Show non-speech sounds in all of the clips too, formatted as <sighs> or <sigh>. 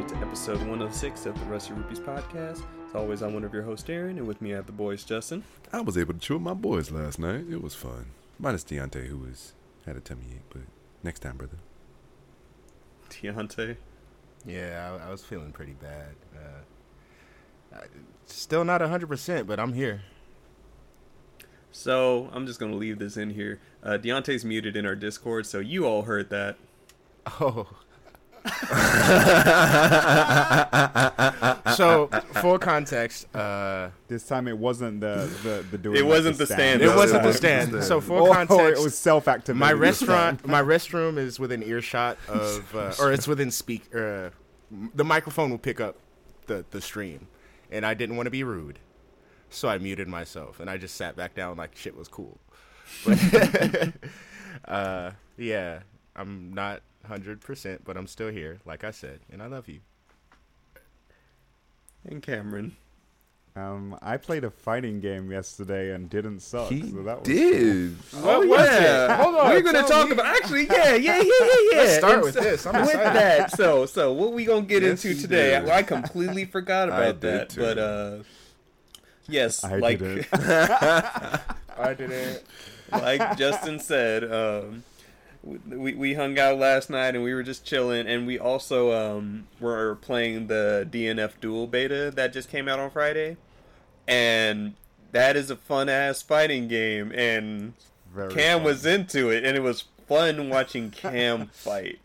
everybody, to episode 106 of the Rusty Rupees podcast. As always, I'm one of your hosts, Aaron, and with me I have the boys, Justin. I was able to chill with my boys last night. It was fun. Minus Deontay, who was had a tummy ache, but next time, brother. Deontay. Yeah, I, I was feeling pretty bad. Uh, I, still not 100%, but I'm here. So, I'm just going to leave this in here. Uh, Deontay's muted in our Discord, so you all heard that. <laughs> Oh. <laughs> so, full context, uh, This time it wasn't the the, the doing It wasn't the stand. it wasn't the no. stand. <laughs> So, full Or context, it was self-activated. my restaurant, my restroom is within earshot of, uh, <laughs> or it's within speak. Uh, the microphone will pick up the the stream, and I didn't want to be rude, so I muted myself, and I just sat back down like shit was cool. But uh, yeah, I'm not hundred percent, but I'm still here, like I said, and I love you. And Cameron. Um, I played a fighting game yesterday and didn't suck. He so that was did. Oh, was it? Hold on, We're going to tell talk me. about. Actually, yeah, yeah, yeah, yeah, <laughs> yeah. Let's start And with so- this. I'm with excited. that, so so what we gonna get Yes, into today? I, I completely forgot <laughs> I about did that, too. but uh, yes, I like didn't. <laughs> I didn't. like Justin said, um, we we hung out last night and we were just chilling, and we also um were playing the DNF Duel beta that just came out on Friday, and that is a fun ass fighting game, and very Cam fun. was into it, and it was fun watching Cam <laughs> fight.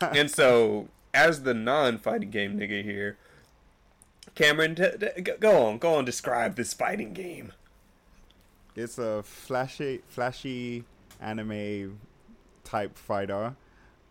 And so, as the non-fighting game nigga here, Cameron, t- t- go on, go on, describe this fighting game. It's a flashy, flashy anime type fighter.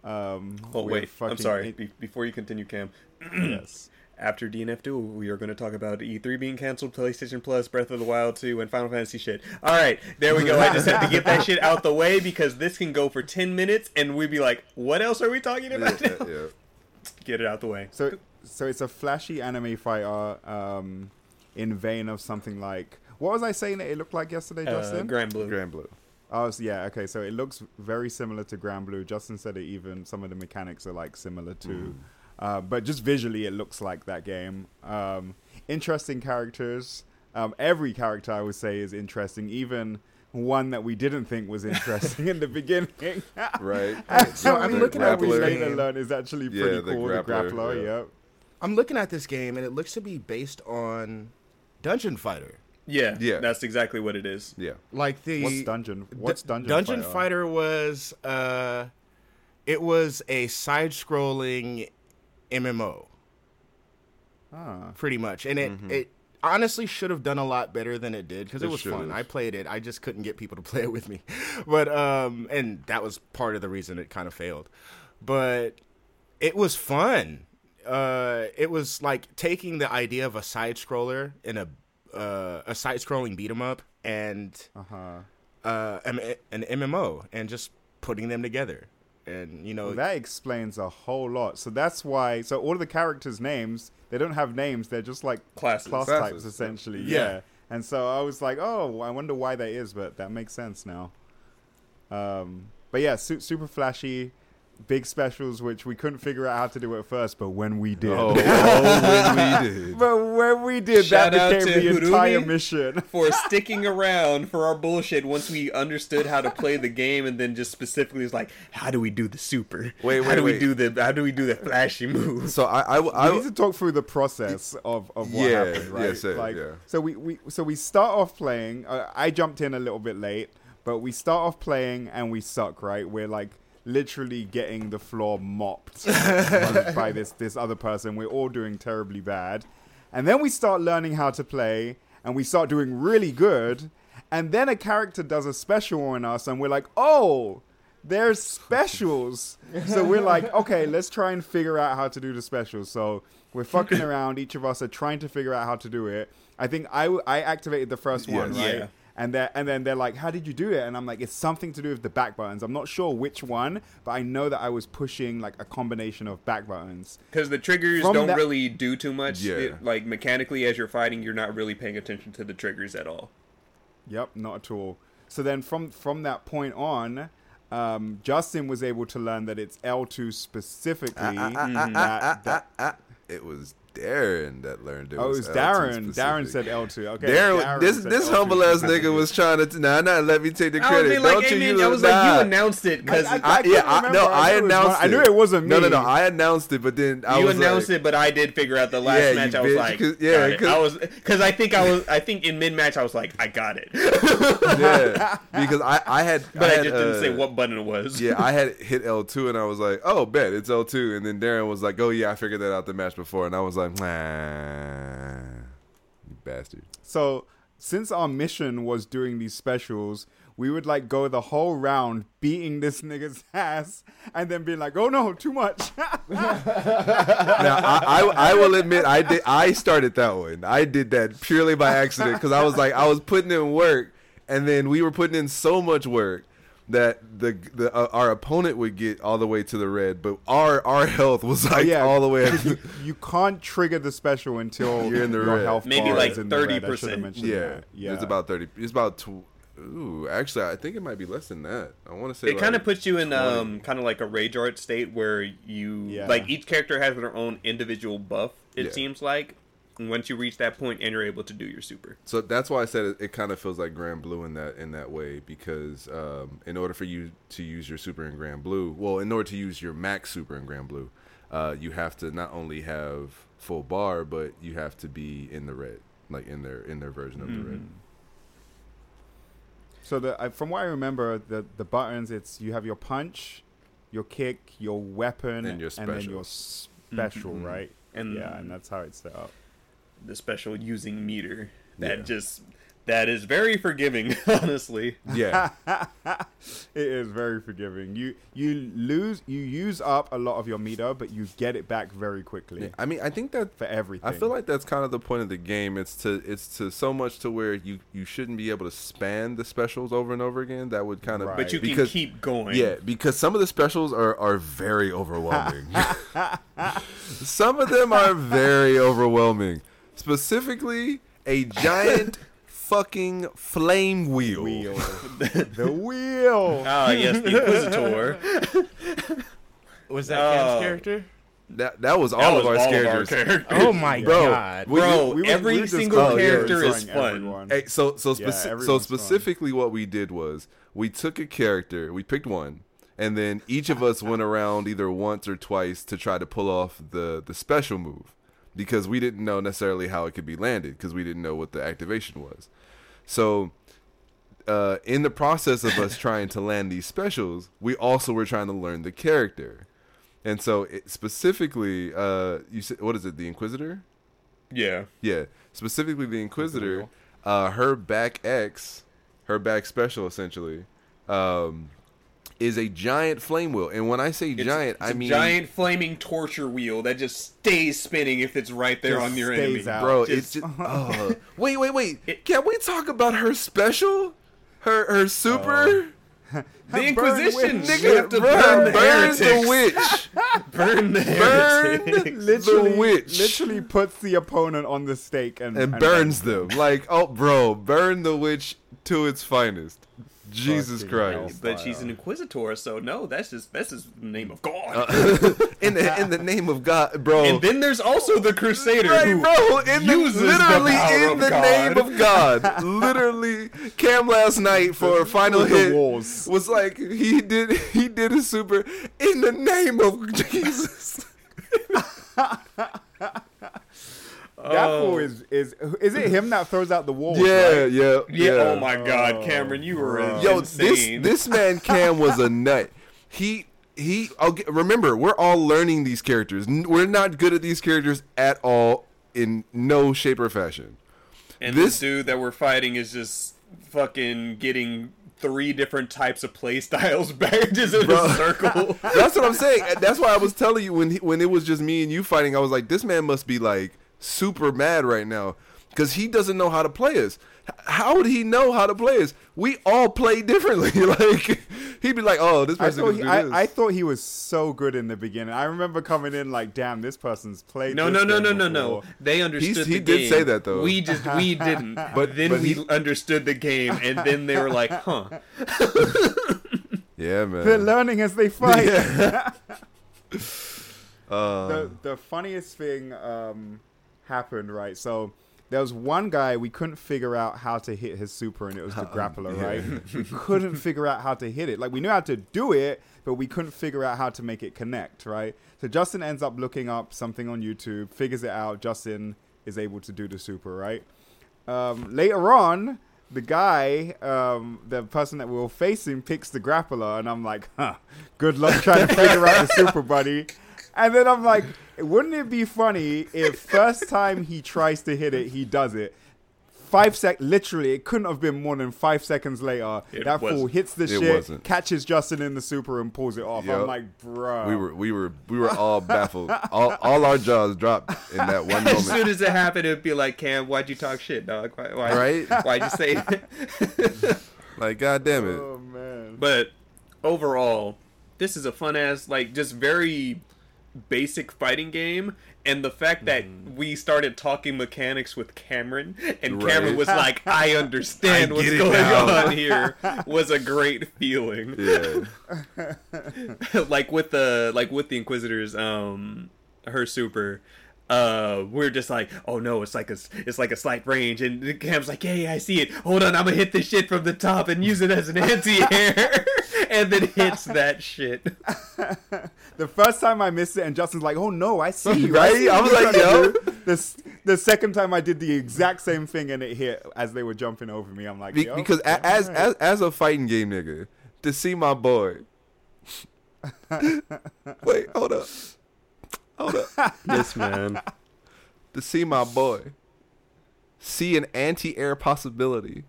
Um, Oh with wait, I'm sorry. Be- before you continue, Cam. <clears throat> yes. After DNF Duel, we are going to talk about E3 being canceled, PlayStation Plus, Breath of the Wild 2, and Final Fantasy shit. All right, there we go. I just had to get that shit out the way because this can go for 10 minutes, and we'd be like, "What else are we talking about?" yeah, now?" yeah. <laughs> Get it out the way. So, so it's a flashy anime fighter, um, in vein of something like what was I saying that it looked like yesterday, Uh, Justin? Granblue. Grand Blue. Oh, so yeah, okay. So it looks very similar to Granblue. Justin said it even some of the mechanics are like similar to, uh, but just visually it looks like that game. Um, interesting characters. Um, every character I would say is interesting, even one that we didn't think was <laughs> interesting in the beginning. <laughs> Right. <laughs> So I'm looking at that we this grappler. later game. learned is actually Yeah, pretty the cool. grappler, the grappler, yeah. yep. I'm looking at this game, and it looks to be based on Dungeon Fighter. Yeah, Yeah. that's exactly what it is. Yeah. Like the What's dungeon? What's dungeon? Dungeon Fighter? Fighter was uh, it was a side-scrolling MMO, Ah, pretty much, and it Mhm. it honestly should have done a lot better than it did because it, It was fun. should've. I played it. I just couldn't get people to <laughs> play it with me, but um, and that was part of the reason it kind of failed. But it was fun. Uh, it was like taking the idea of a side scroller in a uh, a side scrolling beat 'em up and uh huh. uh, an, an MMO and just putting them together. And you know, Well, that explains a whole lot. So that's why. So all of the characters' names, they don't have names. They're just like Classes. class Classes, types, essentially. yeah. Yeah. And so I was like, oh, I wonder why that is, but that makes sense now. Um, but yeah, su- super flashy, big specials, which we couldn't figure out how to do at first, but when we did, Oh, oh, <laughs> when we did. but when we did, Shout that became to the entire mission. <laughs> For sticking around for our bullshit once we understood how to play the game, and then just specifically was like, how do we do the super? Wait, how wait, do we do the how do we do the flashy move? So I, I, we need to talk through the process of, of what Yeah, happened, right? yeah, say like, yeah. so we, we so we start off playing. Uh, I jumped in a little bit late, but we start off playing and we suck, right? We're like literally getting the floor mopped <laughs> by this this other person. We're all doing terribly bad, and then we start learning how to play, and we start doing really good, and then a character does a special on us, and we're like, oh. There's specials. so we're like, <laughs> okay, let's try and figure out how to do the specials. So we're fucking around. Each of us are trying to figure out how to do it. I think I, I activated the first one, Yes. right? Yeah. And they and then they're like, "How did you do it?" And I'm like, "It's something to do with the back buttons. I'm not sure which one, but I know that I was pushing like a combination of back buttons." Because the triggers From don't that- really do too much. Yeah. It- like mechanically, as you're fighting, you're not really paying attention to the triggers at all. Yep, not at all. So then from from that point on, um, Justin was able to learn that it's L2 specifically. Ah, ah, that- ah, that- ah, ah. It was Darren that learned it. oh, it was was L2 Darren. Darren said L2. Okay. Darren, this this L2 humble ass nigga was trying to nah nah let me take the I was credit. being like, Don't hey, you? man, you I was nah. like, you announced it because I- I, couldn't yeah, I, no, I I knew it was announced it. I knew it wasn't me. No, no, no. I announced it, but then I you was announced like, it, but I did figure out the last Yeah, you match. I was bitch, like, 'cause- yeah, got it. 'cause- I was because I think I was. I think in mid match I was like, I got it, <laughs> yeah, because I I had but I, had, just didn't say uh, what button it was. yeah, I had <laughs> hit L two and I was like, oh, bet it's L two, and then Darren was like, oh yeah, I figured that out the match before, and I was like, nah, you bastard. So since our mission was doing these specials, we would like go the whole round beating this nigga's <laughs> ass and then being like, "Oh no, too much." <laughs> Now I, I I will admit I did I started that one. I did that purely by accident because I was like I was putting in work, and then we were putting in so much work that the the uh, our opponent would get all the way to the red, but our our health was like yeah, all the way. you, you can't trigger the special until <laughs> You're in the your red. health Maybe bar like is in the red. I 30%. should have mentioned yeah, that. yeah. it's about thirty. It's about tw- ooh. Actually, I think it might be less than that. I want to say It kind of puts you in 20. um kind of like a rage art state where you Yeah. like each character has their own individual buff. It Yeah. seems like. And once you reach that point, and you're able to do your super. So that's why I said it, it kind of feels like Granblue in that in that way because um, in order for you to use your super in Granblue, well, in order to use your max super in Granblue, uh, you have to not only have full bar, but you have to be in the red, like in their in their version of the red. So the I from what I remember, the the buttons it's you have your punch, your kick, your weapon, And your then your special, Mhm. right? And yeah, and that's how it's set up. The special using meter that Yeah. just that is very forgiving, <laughs> honestly. Yeah, <laughs> It is very forgiving. You you lose you use up a lot of your meter, but you get it back very quickly I mean, I think that for everything. I feel like that's kind of the point of the game. It's to it's to so much to where you you shouldn't be able to span the specials over and over again. That would kind of Right. But you can keep going. Yeah, because some of the specials are, are very overwhelming. <laughs> some of them are very overwhelming. Specifically, a giant <laughs> fucking flame wheel. wheel, <laughs> the wheel. Ah, yes, the Inquisitor. <laughs> Was that Oh. Cam's character? That that was all That of our was characters. characters. Oh my Bro, god! we- Bro, We were- every we were just single oh, yeah, character is destroying fun. everyone. Hey, so so Yeah, so everyone's fun. specifically, what we did was we took a character, we picked one, and then each of us went around either once or twice to try to pull off the the special move because we didn't know necessarily how it could be landed because we didn't know what the activation was. So, uh, in the process of us <laughs> trying to land these specials, we also were trying to learn the character. And so, it, specifically, uh, you said what is it? The Inquisitor. Yeah. Yeah, specifically the Inquisitor, uh, her back X, her back special essentially, um, is a giant flame wheel. And when I say It's, giant, it's I a mean giant flaming torture wheel that just stays spinning if it's right there Just on your stays enemy. out. bro. just- it's just uh, wait, wait, wait. It- Can we talk about her special? Her her super. The <laughs> Burn Inquisition, witch. you have to Burn, burn, the burn the witch. <laughs> Burn the Burn literally, the witch. literally puts the opponent on the stake and, and burns them. Like, oh, bro, burn the witch to its finest. Jesus Fucking hell. Christ. But she's an inquisitor, so no, that's just that's just the name of God. Uh, <laughs> in the in the name of God, bro. and then there's also the Crusader Right, who bro, in the, uses the literally power in of the God. name of God. <laughs> literally, Cam last night for a final With hit walls. was like he did he did a super in the name of Jesus. <laughs> That Oh. fool is is is it him that throws out the walls? yeah, right? yeah, Yeah, oh yeah. Oh my God, Cameron, you were bro. Yo, this insane. this man <laughs> Cam was a nut. He he. Okay, remember, we're all learning these characters. We're not good at these characters at all in no shape or fashion. and this- this dude that we're fighting is just fucking getting three different types of play <laughs> styles back just in Bro. a circle. <laughs> That's what I'm saying. That's why I was telling you when he, when it was just me and you fighting. I was like, this man must be like super mad right now because he doesn't know how to play us. How would he know how to play us? We all play differently. <laughs> like he'd be like, oh, this I person thought he, do I, this. I thought he was so good in the beginning. I remember coming in like, damn, this person's played. No, this no, no, game no, no, no. before. They understood He's- the he game. did say that, though. We just we <laughs> didn't. but then but we he- understood the game, and then they were like, "Huh." <laughs> Yeah, man. They're learning as they fight. Uh, the the funniest thing um, happened, right? So there was one guy we couldn't figure out how to hit his super, and it was the grappler, yeah. right? <laughs> we couldn't figure out how to hit it. Like we knew how to do it, but we couldn't figure out how to make it connect, right? So Justin ends up looking up something on YouTube, figures it out. Justin is able to do the super, right? Um, later on, the guy, um, the person that we were facing, picks the grappler, and I'm like, huh, good luck trying to figure out the super, buddy. And then I'm like, wouldn't it be funny if first time he tries to hit it, he does it? Five sec, literally, it couldn't have been more than five seconds later. It that fool wasn't. hits the shit, wasn't. catches Justin in the super, and pulls it off. Yup. I'm like, bro. we were we were we were all baffled. All all our jaws dropped in that one moment. As soon as it happened, it'd be like, Cam, why'd you talk shit, dog? Why, why, Right? Why'd you say it? <laughs> Like, god damn it. Oh man. But overall, this is a fun ass, like, just very basic fighting game. And the fact that we started talking mechanics with Cameron, and Cameron was like, <laughs> "I understand I what's going now." on <laughs> here," was a great feeling. Yeah. <laughs> like with the like with the Inquisitors, um, her super. Uh, we're just like, oh no, it's like a, it's like a slight range, and Cam's like, yeah, I see it. Hold on, I'm gonna hit this shit from the top and use it as an anti-air, <laughs> and then hits that shit. <laughs> The first time I missed it, and Justin's like, "Oh no, I see you." <laughs> Right? I was like, yo. do." The the second time I did the exact same thing, and it hit as they were jumping over me. I'm like, Be- yo, because a- yeah, as, alright. as as a fighting game nigga, to see my boy. Wait, hold up. Hold up. Yes, man. To see my boy see an anti-air possibility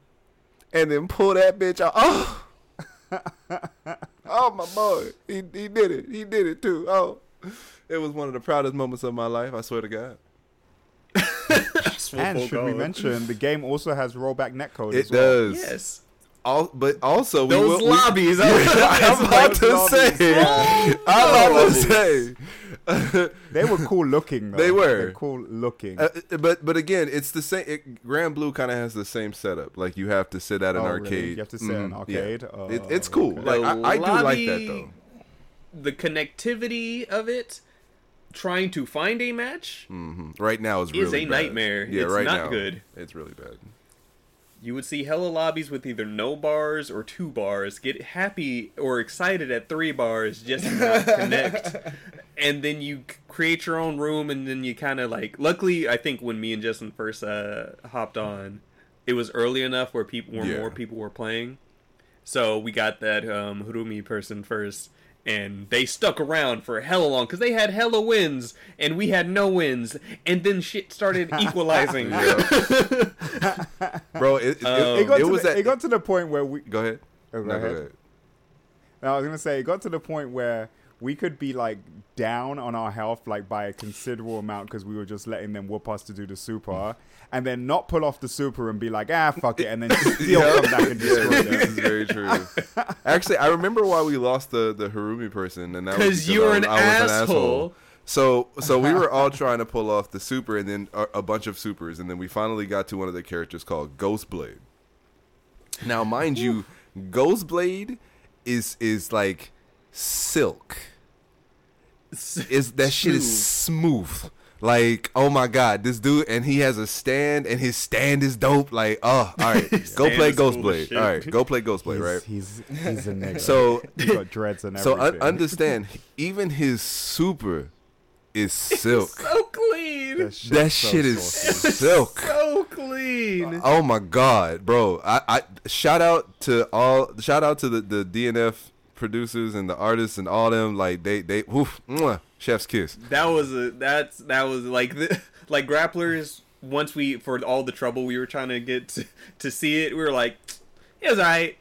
and then pull that bitch out. Oh. <laughs> oh my boy. He he did it. He did it too. Oh. It was one of the proudest moments of my life, I swear to God. <laughs> and should we mention the game also has rollback netcode? It as well. does. Yes. Al- but also we Those will, we- lobbies. <laughs> I I'm about was to like, say. Oh, I'm about no. to say. They were cool looking. Though. They were. They're cool looking. Uh, but but again, it's the same. It, Granblue kind of has the same setup. Like you have to sit at an Oh, really? arcade. You have to sit at an Mhm, arcade? Yeah. Oh, It, it's cool. okay. Like I, I do like that though. The connectivity of it, trying to find a match, hmm Right now is Is really a bad. nightmare. Yeah, It's right not now good. It's really bad. You would see hella lobbies with either no bars or two bars. Get happy or excited at three bars just to not <laughs> connect. And then you create your own room, and then you kind of like. Luckily, I think when me and Justin first uh, hopped on, it was early enough where people, where Yeah. more people were playing. So we got that um, Hurumi person first, and they stuck around for hella long because they had hella wins, and we had no wins, and then shit started <laughs> equalizing. <laughs> Bro, it, it, Um, it, it got, it to was the, that. it got to the point where we. go ahead. Oh, go No, ahead. No, I was gonna say it got to the point where we could be like down on our health like by a considerable amount because we were just letting them whoop us to do the super, and then not pull off the super and be like, ah, fuck it, and then <laughs> still Yeah. come back and Yeah, destroy this is very true. Actually, I remember why we lost the the Harumi person, and that was 'Cause because you were I, an I was asshole. So, so we were all <laughs> trying to pull off the super, and then a, a bunch of supers, and then we finally got to one of the characters called Ghostblade. Now, mind you, Ghostblade is is like silk. Is that shit is smooth. Like, oh my god, this dude, and he has a stand, and his stand is dope. Like, oh, all right, <laughs> go play is cool as Ghostblade. shit. all right, go play Ghostblade. right. He's, he's he's a nigga. So, he got dreads and <laughs> so un- understand, even his super is <laughs> silk. so clean. That shit's that so shit is saucy. silk. so clean. Oh my god, bro! I, I shout out to all shout out to the, the DNF producers and the artists and all them like they they woof, mwah, chef's kiss. That was a that's that was like the like grapplers. Once we for all the trouble we were trying to get to, to see it, we were like, it was alright.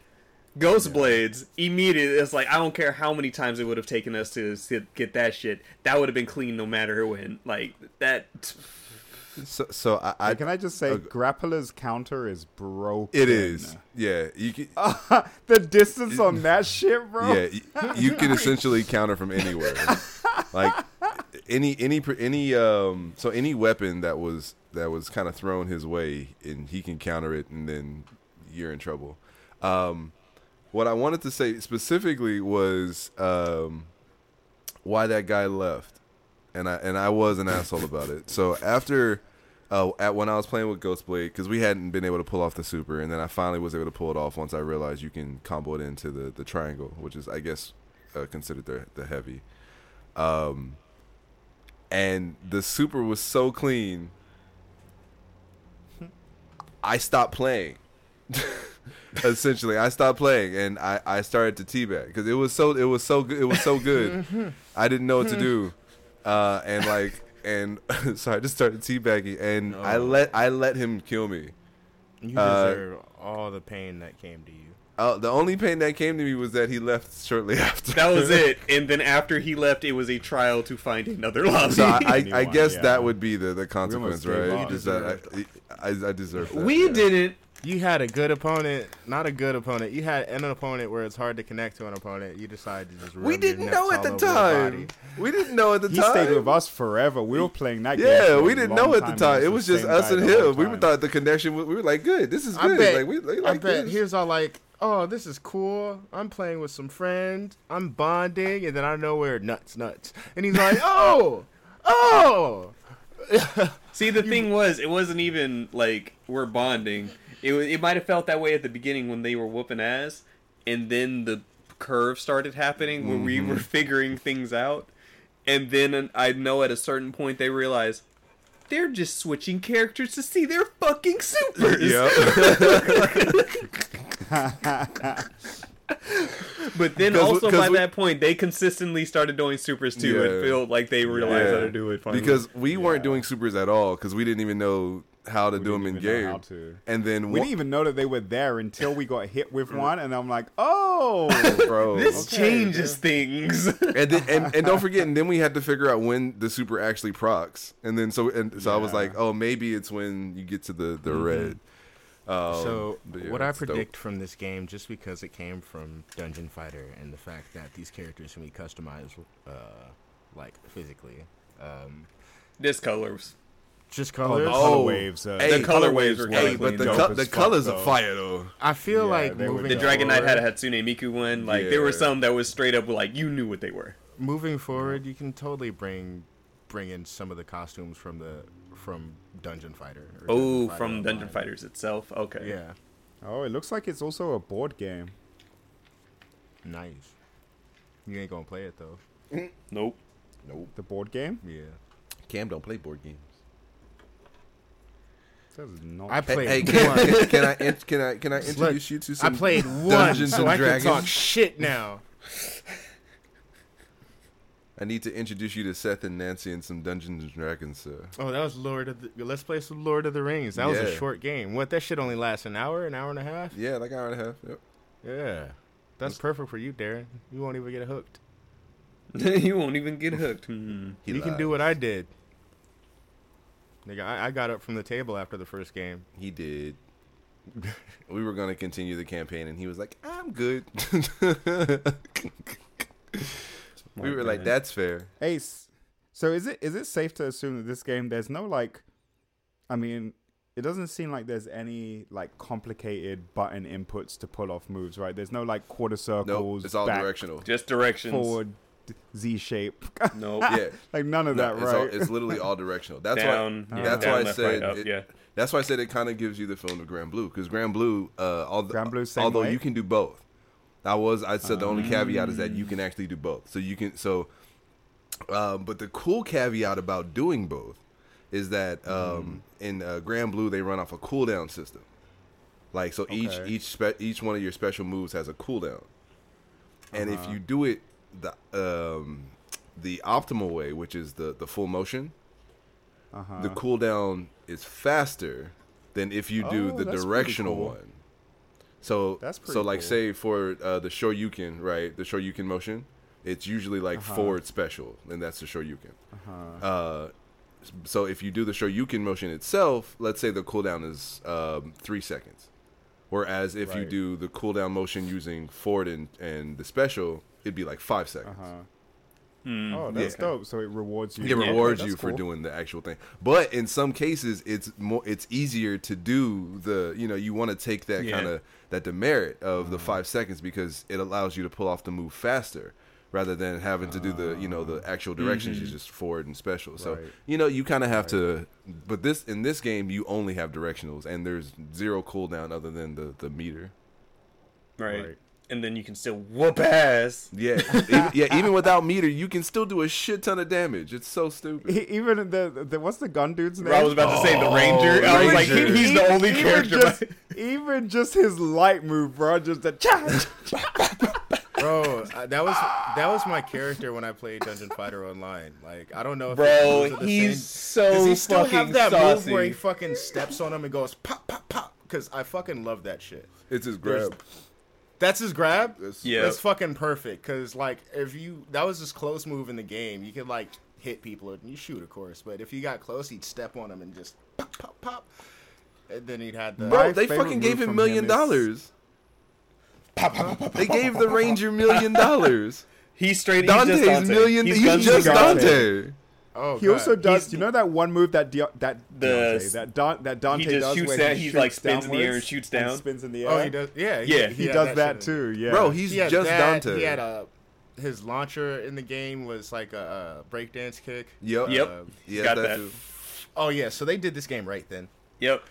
Ghost Blades immediately. It's like I don't care how many times it would have taken us to get that shit. That would have been clean no matter when. Like that. So so I, I Hey, can I just say, Okay. Grappler's counter is broken. it is yeah you can <laughs> the distance on that shit, bro. yeah y- you can essentially counter from anywhere <laughs> like any any any um so any weapon that was that was kind of thrown his way and he can counter it and then you're in trouble um what I wanted to say specifically was um, why that guy left, and I and I was an asshole about it. So after. Uh, at when I was playing with Ghostblade, because we hadn't been able to pull off the super, and then I finally was able to pull it off once I realized you can combo it into the, the triangle, which is I guess uh, considered the the heavy. Um, and the super was so clean. I stopped playing. <laughs> Essentially, I stopped playing and I, I started to teabag because it was so it was so good it was so good. I didn't know what to do, uh, and like and <laughs> so I just started teabagging and I Oh. let I let him kill me. You Uh, deserve all the pain that came to you. Uh, the only pain that came to me was that he left shortly <laughs> after. That was it. And then after he left, it was a trial to find another lobby. So I, I, I guess yeah. that would be the, the consequence, right? up. Is I, I, I deserve that. we yeah. didn't. You had a good opponent, not a good opponent. You had an opponent where it's hard to connect to an opponent. You decided to just. We rub your didn't know at the over time. We didn't know at the He time. He stayed with us forever. We were playing that game. Yeah, we didn't know at the time. It was just us and him. We thought the connection. We were like, good. This is I good. bet. like we, we I like bet this. he was all like, "Oh, this is cool. I'm playing with some friends. I'm bonding, and then I know we're nuts, nuts." And he's like, <laughs> "Oh, oh." <laughs> See, the thing was, it wasn't even like we're bonding. It it might have felt that way at the beginning when they were whooping ass, and then the curve started happening where we mm-hmm. were <laughs> figuring things out, and then I know at a certain point they realized they're just switching characters to see their fucking supers. Yep. <laughs> But then 'Cause- also 'cause by we- that point they consistently started doing supers too and Yeah. feel like they realized Yeah. how to do it. Finally. because we weren't doing supers at all because we didn't even know how to We do them in game. how to. And then We one- didn't even know that they were there until we got hit with <laughs> one, and I'm like, oh, <laughs> bro. this Okay, changes things. and then and, and don't forget, and then we had to figure out when the super actually procs, and then so and so I was like, oh, maybe it's when you get to the the red. Um, So yeah, what I it's dope. predict from this game, just because it came from Dungeon Fighter and the fact that these characters can be customized, uh, like physically, um, Discolors. Just oh, colors. the Oh, color waves. Uh, hey, The color waves were Hey, kinda but the co- the as fuck, colors are fire though. I feel Yeah, like moving The. Dragon Knight had a Hatsune Miku one. Like there were Yeah. some that was straight up like you knew what they were. moving forward, you can totally bring bring in some of the costumes from the from Dungeon Fighter. Oh, Dungeon Fighter from Dungeon Online. Fighters itself. Okay. Yeah, oh, it looks like it's also a board game. nice. You ain't gonna play it though. Nope. Nope. The board game. Yeah, Cam don't play board games. That is not. I played hey, one. can, can, can I can I can I Look, introduce you to some? I some played one, Dungeons so and I Dragons? can talk shit now. I need to introduce you to Seth and Nancy and some Dungeons and Dragons. Uh, Oh, that was Lord of the. Let's play some Lord of the Rings. That was a short game. What that shit only lasts an hour, an hour and a half. yeah, like an hour and a half. Yep. Yeah, that's perfect for you, Darren. You won't even get hooked. <laughs> you won't even get hooked. He you can do what I did. Nigga, I, I got up from the table after the first game. He did. <laughs> we were going to continue the campaign, and he was like, "I'm good." <laughs> we were like, "That's fair." Ace. So is it is it safe to assume that this game there's no like, I mean, it doesn't seem like there's any like complicated button inputs to pull off moves, right? There's no like quarter circles, Nope, it's all back, directional. Just directions. forward, Z shape, Nope. Yeah, <laughs> like none of no, that, it's, all, right? it's literally all directional. That's down. why. yeah, that's down, why I left, said. right, up, it- yeah. That's why I said it kind of gives you the feeling of Granblue because Granblue, uh, although, Granblue although way? you can do both. I was I said the only caveat is that you can actually do both. So you can so, um, but the cool caveat about doing both is that um, in uh, Granblue they run off a cooldown system. Like so, each Okay. each spe- each one of your special moves has a cooldown, and if Uh-huh. you do it the um, the optimal way, which is the the full motion, uh-huh. the cooldown is faster than if you do Oh, the directional cool. one. So That's so like cool. say for uh, the Shoryuken, right? The Shoryuken motion, it's usually like Uh-huh. forward special, and that's the Shoryuken. uh-huh. Uh, so if you do the Shoryuken motion itself, let's say the cooldown is um, three seconds, whereas if you do the cooldown motion using forward and, and the special, it'd be like five seconds. Uh-huh. Hmm. Oh, that's Yeah. dope. So it rewards you. It Okay, rewards that's you for cool. doing the actual thing. But in some cases, it's more it's easier to do the you know you want to take that Yeah. kind of that demerit of Mm. the five seconds because it allows you to pull off the move faster rather than having to do the you know the actual directions you just forward and special. So Ah. Right. you know you kind of have to. But this in this game you only have directionals and there's zero cooldown other than the the meter. Right. Right. And then you can still whoop ass. Yeah, even, yeah. Even without meter, you can still do a shit ton of damage. It's so stupid. E- Even the, the what's the gun dude's name? I was about to say the Oh, Ranger. I was like, he, Ranger. he's the only even character. Just, by- even just his light move, bro. Just the cha. Bro, uh, that was that was my character when I played Dungeon Fighter Online. Like, I don't know if Bro, moves are the he's same. so Does he still fucking have that saucy. move where he fucking steps on him and goes pop pop pop? Because I fucking love that shit. It's his There's- grab. That's his grab. That's- Yeah. that's fucking perfect. Because like, if you that was his close move in the game, you could like hit people and you shoot, of course. But if you got close, he'd step on them and just pop pop pop. And then he'd had the Bro, they fucking gave move him from million him is- dollars. They gave the Ranger million dollars. He's straight. he's just Dante's Dante. million. He's, Guns just N' Dante. Dante. Oh, He also does. He's- you know that one move that Di- that The Deontay, that Don, that Dante just does shoots where down- he he's, like, spins in the air and shoots down? spins in the air. Oh, he does. Yeah, Yeah. He, had does that shit too. Yeah, Bro, he's He just that, Dante. He had a his launcher in the game was like a, a breakdance kick. Yep. Yep. Uh, Yeah, Got that, that. too. oh yeah, so they did this game right then. Yep.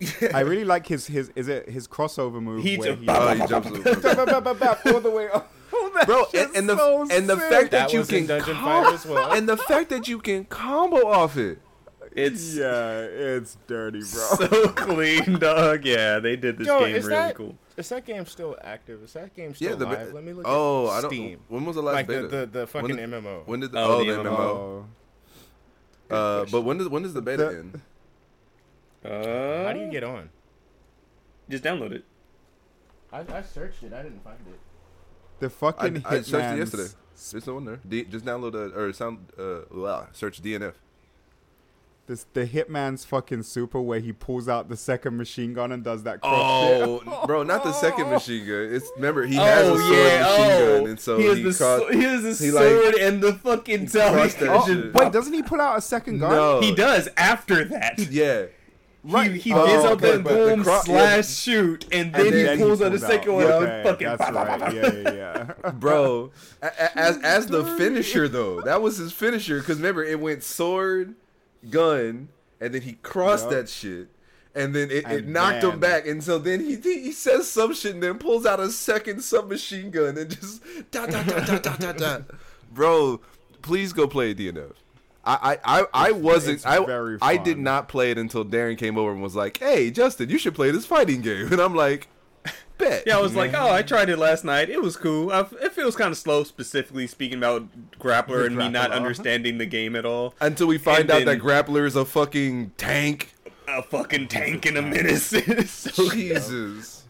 <laughs> I really like his his is it his crossover move He where just- he Oh, he jumps all the way up. <laughs> Oh, Bro, and, and the so and the fact that, That you in can Dungeon com- as well. and the fact that you can combo off it. It's <laughs> yeah, it's dirty, bro. so clean, dog. Yeah, they did this Yo, game really that cool. is that game still active? Is that game still Yeah, the live? Let me look. oh, at I don't. Steam. When was the last like beta? the, the the fucking did- MMO. When did the Oh, oh, the the MMO. MMO? Oh. Uh, but when does when does the beta The- end? Uh, How do you get on? just download it? I, I searched it. I didn't find it. The I, fucking I searched it yesterday. There's no one there. D, just download a, or sound uh blah, search DNF. This the Hitman's fucking super where he pulls out the second machine gun and does that. cross Oh, shit. bro, not the second <laughs> machine gun. It's remember he has oh a sword yeah, machine oh. gun, and so he has he, the crossed. he has the he, like, sword and the fucking tongue. crossed that Oh, wait, doesn't he pull out a second gun? No, He does after that. Yeah, Right. He, he Oh, gives up okay, and but the boom cro- slash yeah. shoot, and then, And he then pulls he out the second out. one. Okay, and fucking that's right. Yeah, yeah, yeah. <laughs> bro. a- a- as as the <laughs> finisher though, that was his finisher. Because remember, it went sword, gun, and then he crossed Yup. that shit. And then it, it And knocked him back, and so then he he he says some shit, and then pulls out a second submachine gun, and just <laughs> da da da da da da da. Bro, please go play DNF. I I I, I wasn't I I did not play it until Darren came over and was like, "Hey, Justin, you should play this fighting game," <laughs> and I'm like, "Bet." Yeah, I was like, oh, I tried it last night. It was cool. I, it feels kind of slow, specifically speaking about grappler and me not understanding the game at all. Until we find And out then- that Grappler is a fucking tank. A fucking tank and a menace. <laughs> So Jesus.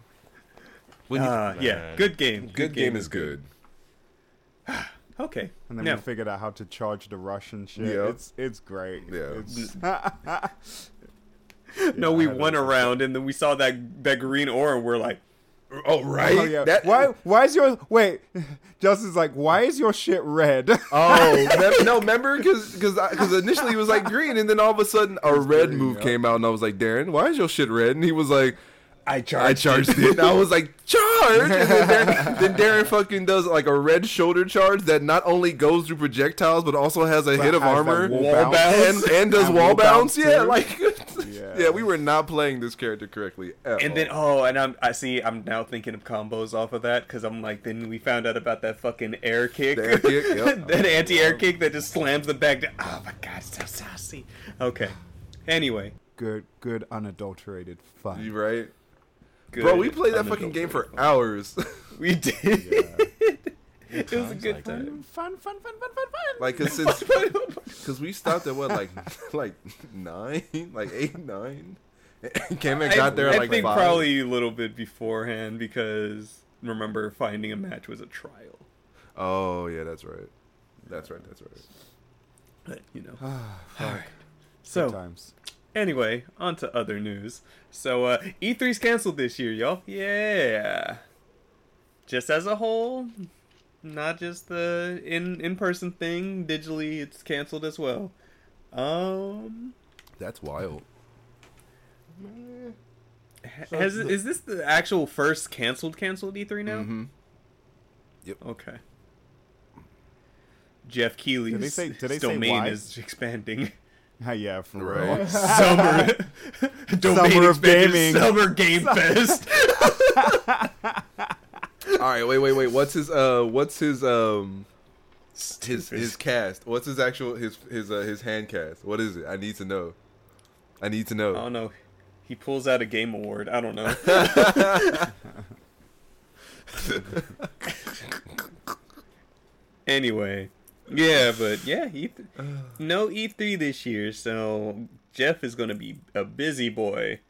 When you- Uh, yeah, good game. good game is good. <sighs> <sighs> <sighs> Okay. And then now, we figured out how to charge the Russian shit. Yep. It's it's great. Yeah. It's, <laughs> no, Yeah, we I had went around and then we saw that that green aura. and We're like, Oh, oh right. Oh, yeah. That- why? Why is your wait? <laughs> Justin's like, why is your shit red? <laughs> Oh mem- no! Remember, because because initially it was like green, and then all of a sudden a red green, move yeah. came out, and I was like, Darren, why is your shit red? And he was like, I I charged. charged it. And I was like, charge! And then Darren, <laughs> then Darren fucking does like a red shoulder charge that not only goes through projectiles but also has a hit of armor wall Wall bounce. bounce. and and does And wall wall bounce. bounce, Yeah, like Yeah. <laughs> yeah. we were not playing this character correctly. At And then oh, and I'm I see. I'm now thinking of combos off of that because I'm like, then we found out about that fucking air kick, The air kick, yep. <laughs> that oh, anti-air kick that just slams the back. down. Oh my god, so saucy. Okay. Anyway, good, good, unadulterated fun. you right, good. bro. We played that fucking game for hours. <laughs> We did. <laughs> it was a good like time. Fun, fun, fun, fun, fun, fun. like, cause <laughs> since because we stopped at what like like nine, like eight, nine. Came and got there I, at I like think five. probably a little bit beforehand because remember finding a match was a trial. Oh yeah, that's right. That's right. That's right. But you know. <sighs> <sighs> All right. Good So times. Anyway, on to other news. So, uh, E3's canceled this year, y'all. Yeah. Just as a whole, not just the in in person thing. Digitally, it's canceled as well. Um, That's wild. ha- has is this the actual first canceled canceled E3 now? Mm-hmm. Yep. Okay. Geoff Keighley's they say- did they say domain why? is expanding. <laughs> <laughs> yeah, for Right. real. <laughs> Summer <laughs> Summer of gaming. Summer Game Fest. All right, wait, wait, wait. What's his uh? What's his um? His his cast. What's his actual his his uh, his hand cast? What is it? I need to know. I need to know. I don't know. He pulls out a game award. I don't know. anyway, yeah, but yeah, E no E3 this year, so Geoff is going to be a busy boy,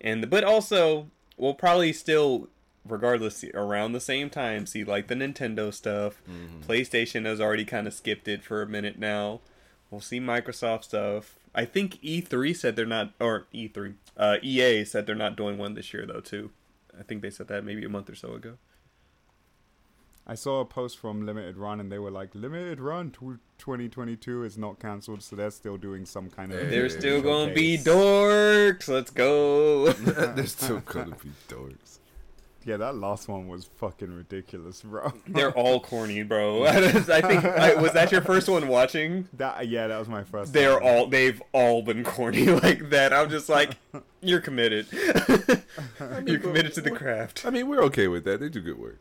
and but also we'll probably still, regardless, around the same time see like the Nintendo stuff. PlayStation has already kind of skipped it for a minute now. We'll see Microsoft stuff. I think E3 said they're not, or E3, uh, EA said they're not doing one this year though too. I think they said that maybe a month or so ago. I saw a post from Limited Run, and they were like, "Limited Run 2022 is not canceled, so they're still doing some kind of." Hey. They're still gonna be showcase." dorks. Let's go. <laughs> <laughs> They're still gonna be dorks. Yeah, that last one was fucking ridiculous, bro. <laughs> They're all corny, bro. I think I, was that your first one watching. that yeah, that was my first. They're time. all they've all been corny like that. I'm just like, you're committed. you're committed to the craft. I mean, we're okay with that. They do good work.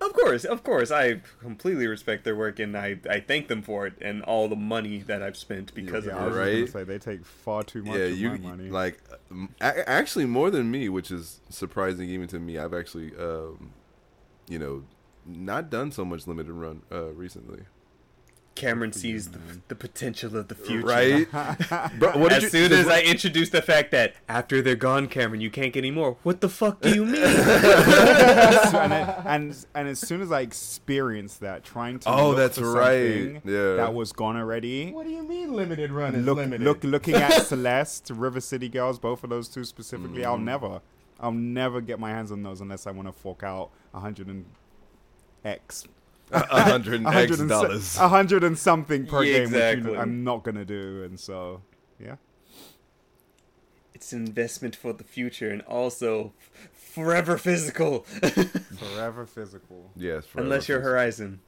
Of course, of course, I completely respect their work and I I thank them for it and all the money that I've spent because Yeah, of it. right? say they take far too much yeah, of you my money. like um, actually more than me, which is surprising even to me. I've actually, um, you know, not done so much limited run uh, recently. Cameron sees the, the potential of the future. Right? <laughs> <laughs> Bro, what did as you- soon the- as I introduce the fact that after they're gone, Cameron, you can't get any more. What the fuck do you mean? <laughs> and, it, and and as soon as I experienced that, trying to Oh, look that's for right. Yeah. that was gone already. What do you mean limited run is Look, limited? look, looking at Celeste, River City Girls, both of those two specifically. Mm-hmm. I'll never, I'll never get my hands on those unless I want to fork out a hundred and X, <laughs> a hundred a X hundred and dollars. so- a hundred and something per Yeah, game, which exactly. you, I'm not gonna do, and so yeah. it's an investment for the future and also forever physical. <laughs> Forever physical. Yes, Unless you're forever. Horizon.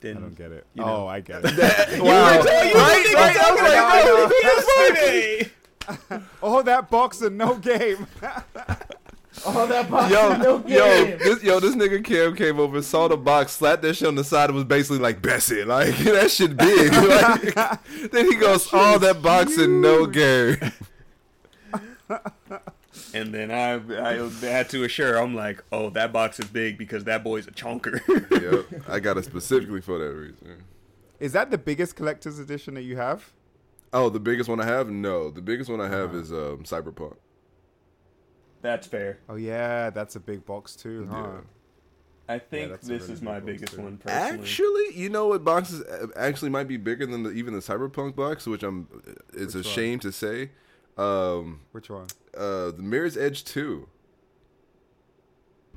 Then I don't get it. You know. Oh, I get <laughs> it. Wow. right, right, I oh, that boxer, no game. Oh, that box Yo, no yo, game. this, yo, this nigga Cam came over, saw the box, slapped that shit on the side, and was basically like, "Best it, like <laughs> that shit big." <laughs> Like, <laughs> then he goes, "Oh, that box in no game." And then I, I had to assure, I'm like, oh, that box is big because that boy's a chonker. yep, I got it specifically for that reason. Is that the biggest collector's edition that you have? Oh, the biggest one I have? No, the biggest one I have Uh-huh. is um, Cyberpunk. That's fair. Oh yeah, that's a big box too, huh? Yeah. I think that's a this really is my biggest too. one personally. Actually, you know what boxes uh, actually might be bigger than the, even the Cyberpunk box, which I'm. It's a one? shame to say. Um, Which one? uh, the Mirror's Edge two.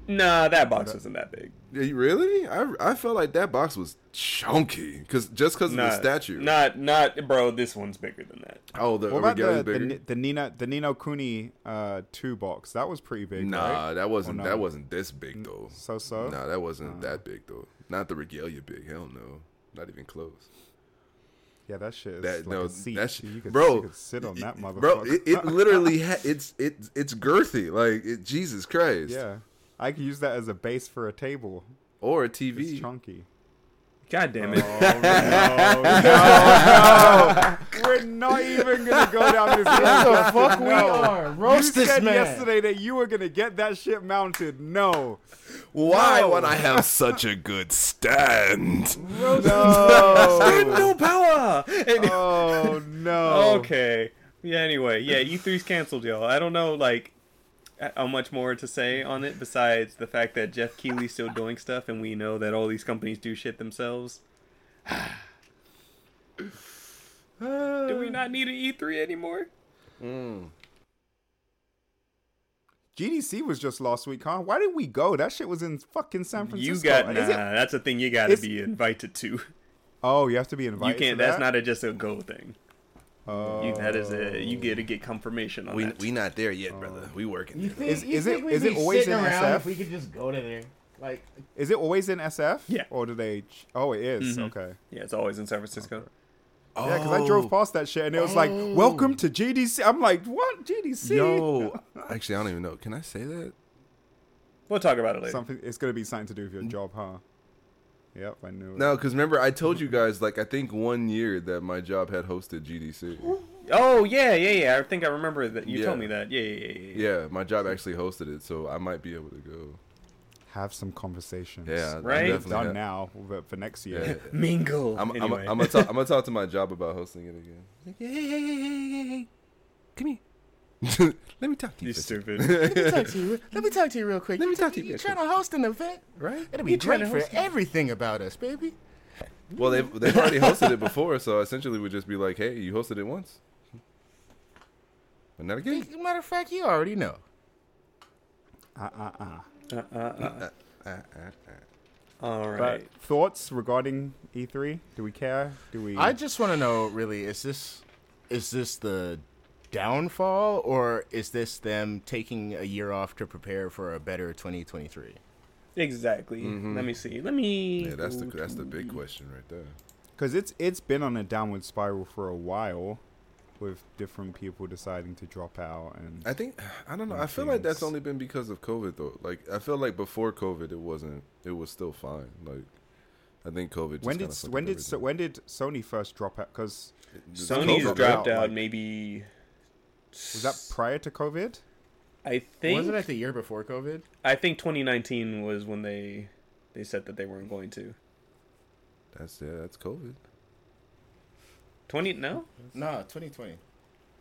Nah, that box isn't that big. You- really? I I felt like that box was chunky because just because of the statue. Not, not, bro. This one's bigger than that. oh, the What about the, the bigger. Ni- the Nina the Ni no Kuni uh two box? That was pretty big, Nah, right? that wasn't Or that wasn't this big though. So so. Nah, that wasn't that big though. Not the regalia big. Hell no, not even close. Yeah, that shit is That- like no, a seat. that sh- you could, bro, you could sit on that motherfucker. Bro, it, it literally <laughs> ha- it's it it's girthy. Like it, Jesus Christ. yeah, I could use that as a base for a table. Or a TV. It's chunky. God damn it. Oh, no, no, no. We're not even gonna go down this road. What the Justin, fuck we are? Roast you this said man. yesterday that you were gonna get that shit mounted. No, Why No. would I have such a good stand? no. no power. And- oh no. okay. Yeah. Anyway, yeah. E3's canceled, y'all. I don't know, like, how much more to say on it besides the fact that Geoff Keighley's still doing stuff, and we know that all these companies do shit themselves. do we not need an E3 anymore? Hmm. GDC was just last week, huh? Why did we go? That shit was in fucking San Francisco. You got nah. It- That's a thing you got to It's- be invited to. Oh, you have to be You invited. can't. to That's not a, just a go thing. Oh. You, that is a. You get to get confirmation on We that. we not there yet, brother. We working. You there. think, Is- you is it- think we'd is it be always sitting in around SF? if we could just go to there? Like, Is it always in SF? Yeah. Or do they? ch- Oh, it is? Mhm. Okay. yeah, it's always in San Francisco. Yeah, because I drove past that shit and it was like, "Welcome to GDC." I'm like, "What GDC?" Yo, <laughs> actually, I don't even know. Can I say that? We'll talk about it later. Something. It's gonna be something to do with your job, huh? Yep, I knew. it. No, because remember I told you guys like I think one year that my job had hosted GDC. Oh yeah, yeah, yeah. I think I remember that you Yeah. told me that. Yeah, yeah, yeah. yeah. Yeah, my job actually hosted it, so I might be able to go. Have some conversations. Yeah, I'm Right? definitely Done ha- now, but for next Yeah. year. <laughs> Mingle. I'm, I'm, anyway. I'm, gonna talk, I'm gonna talk to my job about hosting it again. Hey, hey, hey, hey, hey, hey. Come here. <laughs> Let me talk to you. you for a second. stupid. <laughs> let me talk to you. Let me talk to you real quick. Let me talk to you You're trying to host an event, Right? It'll be You trying great to for host everything about us, baby. Well, they've they've already hosted it before, so essentially we'd just be like, hey, you hosted it once, but not again. Matter of fact, you already know. Uh, uh, uh. Uh, uh, uh. Uh, uh, uh. All But thoughts regarding E3? Do we care? Do we? I just want to know, really, is this is this the downfall, or is this them taking a year off to prepare for a better 2023? Exactly. Mhm. Let me see. Let me. Yeah, that's the that's the big question right there. because it's it's been on a downward spiral for a while, with different people deciding to drop out and I think I don't know. I feel like that's only been because of COVID though. Like I feel like before COVID, it wasn't. It was still fine. Like I think COVID. When kinda did when did so, when did Sony first drop out? Because Just Sony's COVID, dropped out, out, like- maybe. Was that prior to COVID? I think. Wasn't it the year before COVID? I think 2019 was when they they said that they weren't going to. That's yeah. That's COVID. 20 no No, 2020.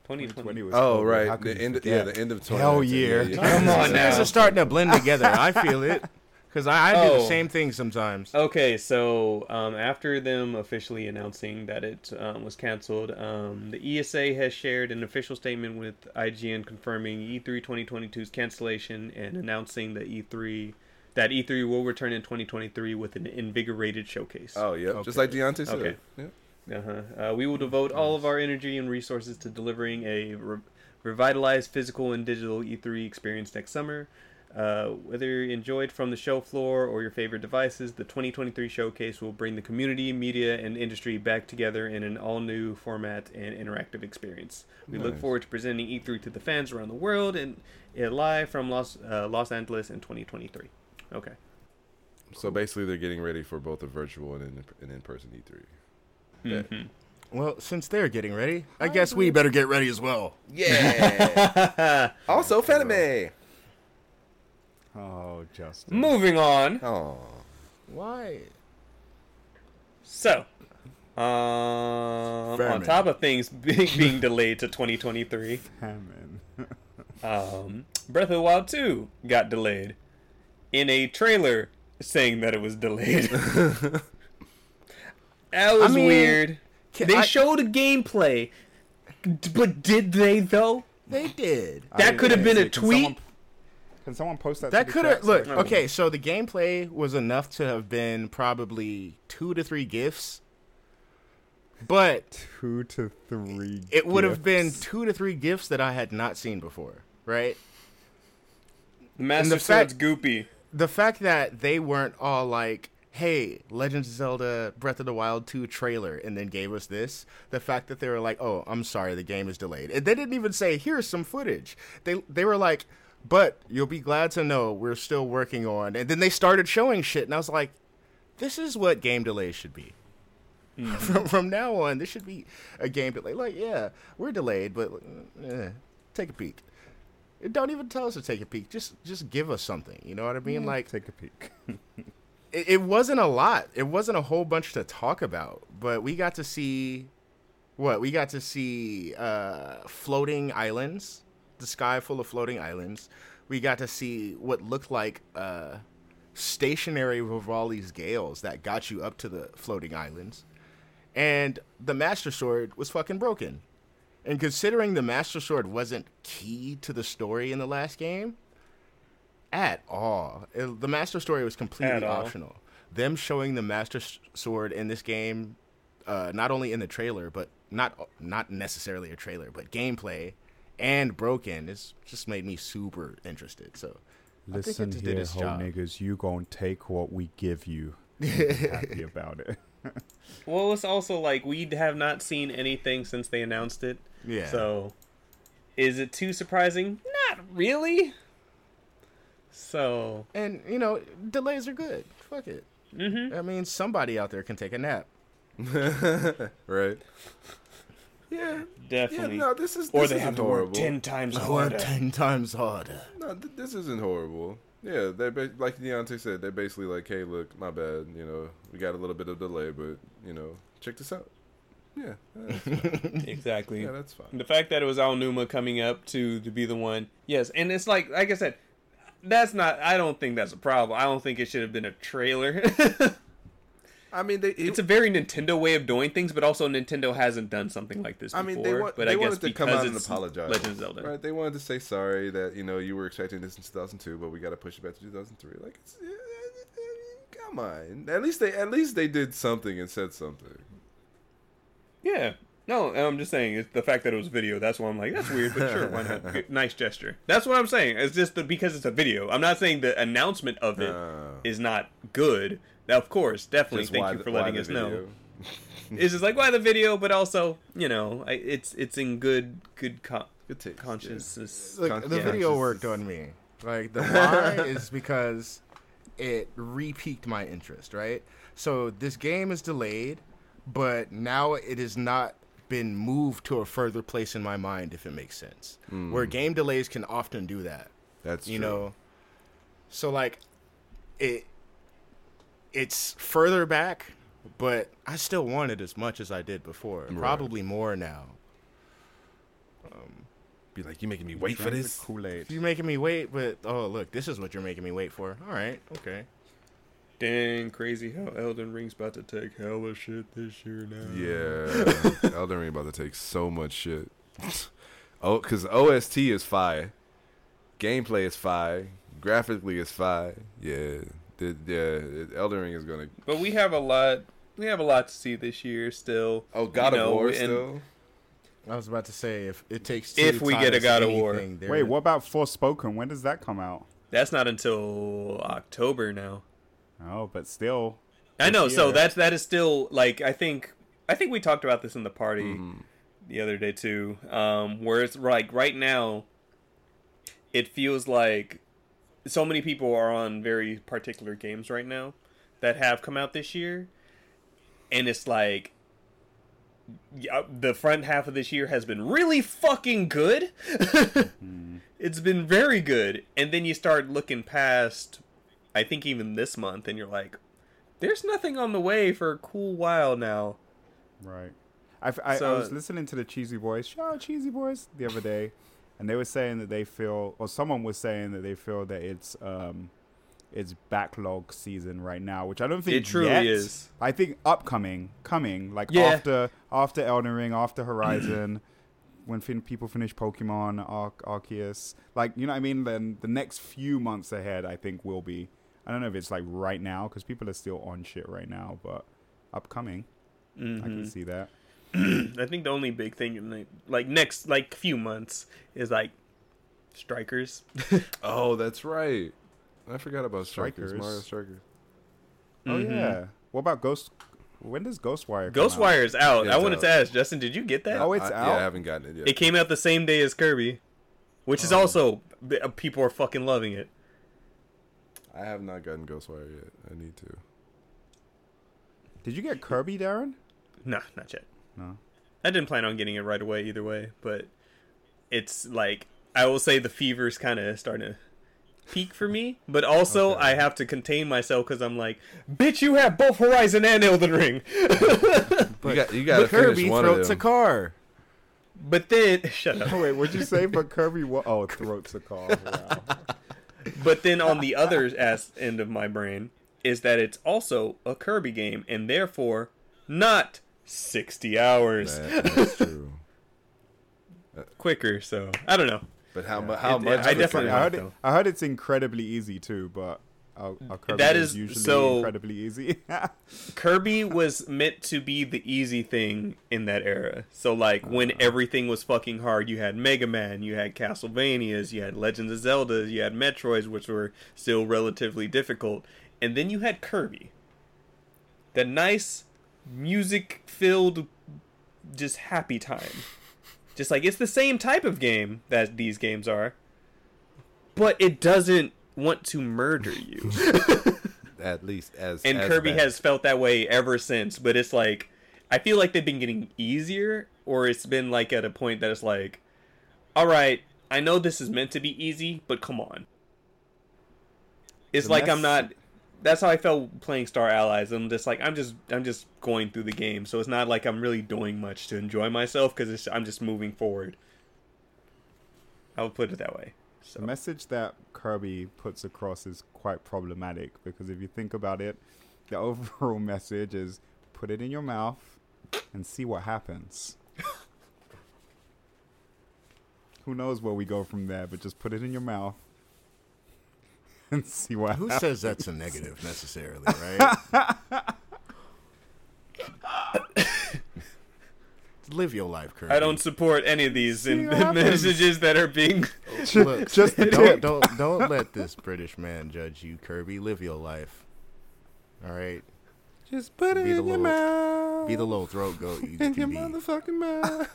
2020. 2020 was Oh COVID. right, the end. forget? Yeah, the end of 20. Hell yeah. Come <laughs> on You now. guys are starting to blend together. I feel it. Because I, I do the Oh. same thing sometimes. Okay, so um, after them officially announcing that it um, was canceled, um, the ESA has shared an official statement with IGN confirming E E3 2022's cancellation and announcing that E3 that E3 will return in 2023 with an invigorated showcase. Oh yeah, Okay. just like Deontay said. Okay. Yeah. Uh-huh. Uh, we will devote all of our energy and resources to delivering a re- revitalized physical and digital E3 experience next summer. Uh, whether you enjoyed from the show floor or your favorite devices, the 2023 showcase will bring the community, media, and industry back together in an all new format and interactive experience. We look forward to presenting E3 to the fans around the world and uh, live from Los uh, Los Angeles in 2023. Okay. So basically, they're getting ready for both a virtual and an in-person E E3. Yeah. Mhm. Well, since they're getting ready, I guess we better get ready as well. Yeah. <laughs> also, Fanime. Oh, Justin. Moving on. Oh. Why? So, um, on top of things <laughs> being, being delayed to 2023, Hammond. <laughs> um, Breath of the Wild 2 got delayed in a trailer saying that it was delayed. <laughs> that was mean, weird. They I- showed a gameplay, but did they though? They did. That I- could have been a tweet. someone- Can someone post that? That could have look section? okay. So the gameplay was enough to have been probably two to three gifts, but Two to three. it would have been two to three gifts that I had not seen before. Right? The Master the Sword's fact- goopy. The fact that they weren't all like, "Hey, Legend of Zelda: Breath of the Wild 2 trailer," and then gave us this. The fact that they were like, "Oh, I'm sorry, the game is delayed," and they didn't even say, "Here's some footage." They they were like, "But you'll be glad to know we're still working on," and then they started showing shit, and I was like, "This is what game delays should be." <laughs> from from now on, this should be a game delay. Like, yeah, we're delayed, but eh, take a peek. Don't even tell us to take a peek. Just just give us something. You know what I mean? Like Take a peek. <laughs> it, it wasn't a lot. It wasn't a whole bunch to talk about, but we got to see what we got to see uh, floating islands, the sky full of floating islands. We got to see what looked like uh, stationary Revali's gales that got you up to the floating islands, and the Master Sword was fucking broken. And considering the Master Sword wasn't key to the story in the last game, at all. It- the Master Story was completely optional. Them showing the Master Sword in this game, uh, not only in the trailer, but not not necessarily a trailer, but gameplay and broken, is just made me super interested. So I think Listen it did here, its ho job. niggas, you gonna take what we give you. <laughs> happy about it. <laughs> Well, it's also like we have not seen anything since they announced it. yeah. So, is it too surprising? Not really. So, and you know, delays are good. Fuck it. hmm I mean, somebody out there can take a nap. <laughs> right. Yeah. Yeah. definitely. No, this is. or this they isn't have to work horrible. ten times Or harder. ten times harder. No, th- this isn't horrible. Yeah, they ba- like Deontay said, they're basically like, "Hey, look, my bad. You know, we got a little bit of delay, but you know, check this out." Yeah. <laughs> Exactly. yeah, that's fine. The fact that it was Aonuma coming up to to be the one, yes, and it's like like I said, that's not. I don't think that's a problem. I don't think it should have been a trailer. <laughs> I mean, they. it's a very Nintendo way of doing things, but also Nintendo hasn't done something like this I mean, they, want, but they I guess wanted to come out and apologize. Legend of Zelda. Right? They wanted to say sorry that you know you were expecting this in 2002, but we got to push it back to 2003. Like, it's, eh, eh, eh, come on. At least they at least they did something and said something. Yeah. No, I'm just saying it's the fact that it was video. That's why I'm like, that's weird, but sure, why not? <laughs> Nice gesture. That's what I'm saying. It's just the, because it's a video. I'm not saying the announcement of it is Uh, not good. Now, of course, definitely thank why you for letting the us know. video? It's just like why the video, but also you know, I, it's it's in good good con- Good taste, yeah. consciousness. Look, Con- the yeah. video worked on me. Like the why <laughs> is because it re-piqued my interest, right? So this game is delayed, but now it is not been moved to a further place in my mind, if it makes sense. Where game delays can often do that, That's you true. know. So like, it it's further back, but I still want it as much as I did before. Right. Probably more now. Um, Be like, you making me wait for this? Kool Aid. You're making me wait, but oh look, this is what you're making me wait for. All right, okay. Dang, crazy how Elden Ring's about to take hella shit this year now. Yeah, <laughs> Elden Ring about to take so much shit. <laughs> Oh, because OST is fire, gameplay is fire, graphically is fire. Yeah, the, yeah, it- Elden Ring is gonna. But we have a lot. We have a lot to see this year still. Oh, God You of know, War and- still. I was about to say if it takes If we get a God of War. anything, Wait, what about Forspoken? When does that come out? That's not until October now. Oh, but still. I know. So year. that's that is still like I think I think we talked about this in the party Mm-hmm. the other day too. Um, where it's like right now, it feels like so many people are on very particular games right now that have come out this year, and it's like. The front half of this year has been really fucking good. <laughs> It's been very good, and then you start looking past. I think even this month, and you're like, there's nothing on the way for a cool while now. Right. I, I, So- I was listening to the Cheesy Boys, shout out Cheesy Boys, the other day, and they were saying that they feel, or someone was saying that they feel that it's um, it's backlog season right now, which I don't think It truly yet. is. I think upcoming, coming, like Yeah. after after Elden Ring, after Horizon, <clears throat> when fin- people finish Pokemon, Ar- Arceus, like you know what I mean. Then the next few months ahead, I think will be. I don't know if it's like right now because people are still on shit right now, but upcoming, I can Mhm. see that. <clears throat> I think the only big thing in like, like next like few months is like strikers. <laughs> Oh, that's right. I forgot about Strikers. Strikers. Mario Strikers. Oh Mhm. yeah. What about Ghost? When does Ghostwire? come out? Ghostwire is out. Yeah, I wanted out. to ask Justin, did you get that? Oh, it's I, out? Yeah, I haven't gotten it yet. It came out the same day as Kirby, which is Oh. also uh, people are fucking loving it. I have not gotten Ghostwire yet. I need to. Did you get Kirby, Darren? No, not yet. No. I didn't plan on getting it right away either way, but it's like I will say the fever's kind of starting to peak for me, but also Okay. I have to contain myself because I'm like, bitch, you have both Horizon and Elden Ring. <laughs> you got you got to But Kirby finish one of throats a car. but then <laughs> shut up. Oh wait, what'd you say? But Kirby, what? Oh, <laughs> throats a car. Wow. But then on the other ass end of my brain is that it's also a Kirby game and therefore not 60 hours That- that's true. <laughs> quicker. So I don't know. But how, mu- how It- much? I definitely I heard it. I heard it's incredibly easy too, but our, mm. our Kirby That is is- usually so- incredibly easy. <laughs> Kirby was meant to be the easy thing in that era. So like when uh-huh. everything was fucking hard, you had Mega Man, you had Castlevanias, you had Legends of Zelda, you had Metroids, which were still relatively difficult, and then you had Kirby. The nice music filled just happy time. Just like it's the same type of game that these games are. But it doesn't want to murder you. <laughs> At least as and as Kirby bad. has felt that way ever since. But it's like I feel like they've been getting easier, or it's been like at a point that it's like, all right, I know this is meant to be easy, but come on. It's The like I'm not. That's how I felt playing Star Allies. I'm just like I'm just I'm just going through the game, so it's not like I'm really doing much to enjoy myself because I'm just moving forward. I would put it that way. So The message that Kirby puts across is quite problematic because if you think about it, the <laughs> overall message is put it in your mouth and see what happens. <laughs> Who knows where we go from there, but just put it in your mouth <laughs> and see what Who happens. says that's a negative necessarily, right? Live your life, Kirby. I don't support any of these in messages that are being Look, <laughs> Just the <laughs> don't, don't don't let this British man judge you, Kirby. Live your life. All right. just put it Be in your little- mouth. Be the little throat goat you in can your be. motherfucking mouth.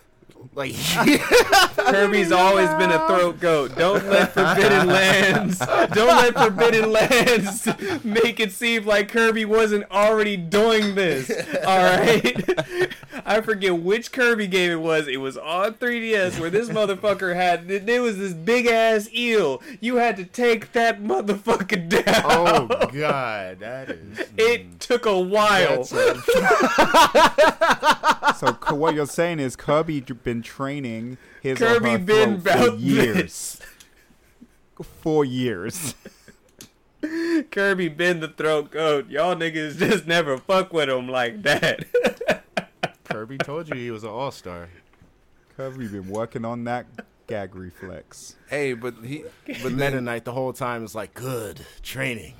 Like <laughs> Kirby's always been a throat goat. Don't let Forbidden <laughs> Lands, don't let Forbidden Lands make it seem like Kirby wasn't already doing this. All right, I forget which Kirby game it was. It was on 3DS where this motherfucker had. There was this big ass eel. You had to take that motherfucker <laughs> down. Oh God, that is. It took a while. A- So what you're saying is Kirby j- been training his Kirby or her been throat for about years. For years. <laughs> Kirby been the throat goat. Y'all niggas just never fuck with him like that. <laughs> Kirby told you he was an all star. Kirby been working on that gag reflex. hey, but he, but <laughs> Meta then Knight the whole time is like, good training.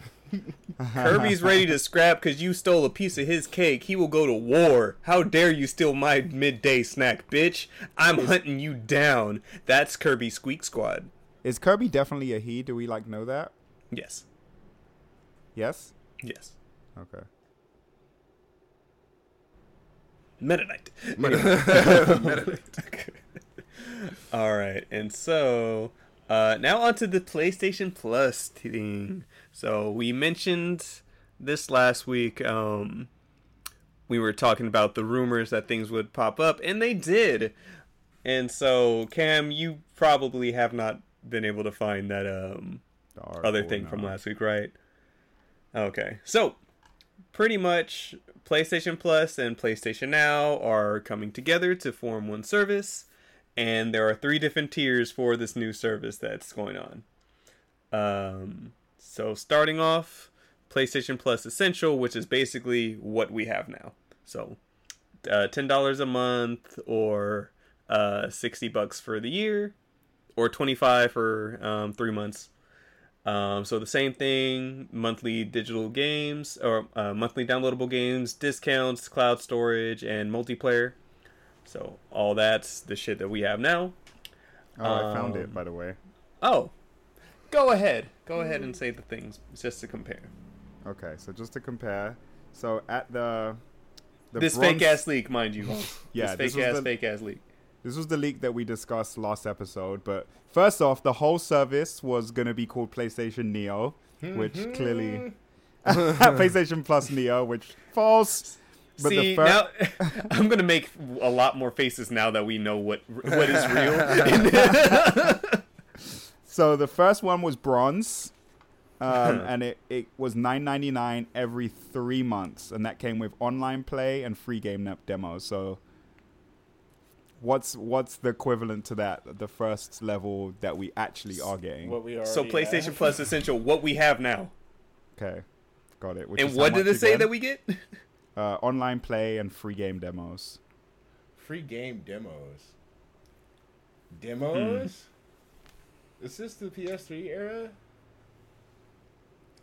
Kirby's ready to scrap because you stole a piece of his cake. He will go to war. How dare you steal my midday snack, bitch? I'm hunting you down. That's Kirby Squeak Squad. Is Kirby definitely a he? Do we like know that? Yes. Yes. Yes. Okay. Meta Knight. <laughs> All right, and so uh, now onto the PlayStation Plus thing. So we mentioned this last week. Um, we were talking about the rumors that things would pop up, and they did. And so, Cam, you probably have not been able to find that um, The other thing from last week, right? Okay. So, pretty much PlayStation Plus and PlayStation Now are coming together to form one service, and there are three different tiers for this new service that's going on. Um, so starting off, PlayStation Plus Essential, which is basically what we have now. So, uh, ten dollars a month, or uh, sixty bucks for the year, or twenty five for um, three months. Um, so the same thing, monthly digital games or uh, monthly downloadable games, discounts, cloud storage, and multiplayer. So all that's the shit that we have now. Oh, I found Um, it by the way. Oh, go ahead, go ahead and say the things just to compare. Okay, so just to compare, so at the, the this bronze- fake ass leak, mind you. Yeah, this this fake was ass the- fake ass leak. This was the leak that we discussed last episode. But first off, the whole service was going to be called PlayStation Neo, which mm-hmm. clearly <laughs> <laughs> PlayStation Plus Neo, which false. But See the fir- now, <laughs> I'm gonna make a lot more faces now that we know what what is real. So the first one was bronze, um, <laughs> and it, it was nine ninety nine every three months, and that came with online play and free game ne- demos. So. What's what's the equivalent to that? The first level that we actually are getting. What we are. so PlayStation Plus Essential, what we have now, Okay, got it. Which and what did much it say again? that we get? <laughs> uh, online play and free game demos. Free game demos. Demos? Is this the PS3 era?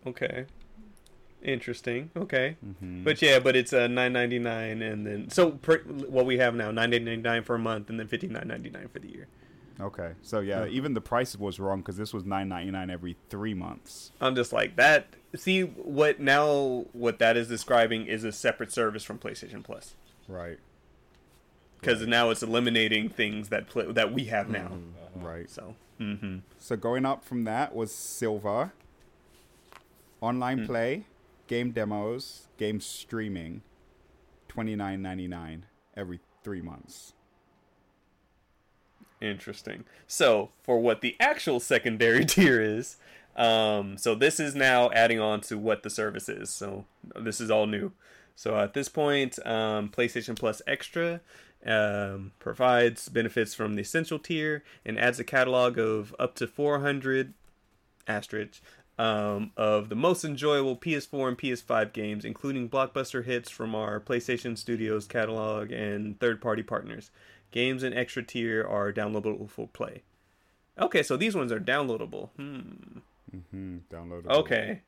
Okay. Interesting. Okay. Mhm. But yeah, but it's a uh, nine ninety nine, and then so per, what we have now nine ninety nine for a month, and then fifty nine ninety nine for the year. Okay, so yeah, even the price was wrong because this was nine ninety nine every three months. I'm just like that. See what now? What that is describing is a separate service from PlayStation Plus, Right, because now it's eliminating things that pl- that we have now. right. So, hmm So going up from that was silver, online Hmm. play, game demos, game streaming, twenty nine ninety nine every three months. interesting. So for what the actual secondary <laughs> tier is, um, so this is now adding on to what the service is. So this is all new. So at this point, um, PlayStation Plus Extra um, provides benefits from the essential tier and adds a catalog of up to 400 asterisk um, of the most enjoyable PS4 and PS5 games, including blockbuster hits from our PlayStation Studios catalog and third-party partners. Games in extra tier are downloadable for play. Okay, so these ones are downloadable. Hmm. Mm-hmm. Downloadable. Okay.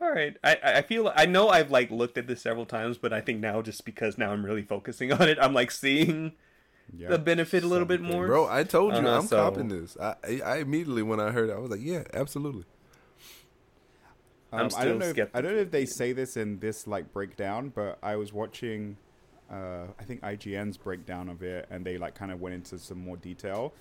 All right. I I I feel I know I've like looked at this several times, but I think now just because now I'm really focusing <laughs> on it, I'm like seeing Yeah. the benefit a little bit more. Bro, I told you Uh-huh, I'm so- copping this. I, I I immediately when I heard it, I was like, yeah, absolutely. I'm Um, I don't know. If, I don't know if they say this in this like breakdown, but I was watching. Uh, I think IGN's breakdown of it, and they like kind of went into some more detail.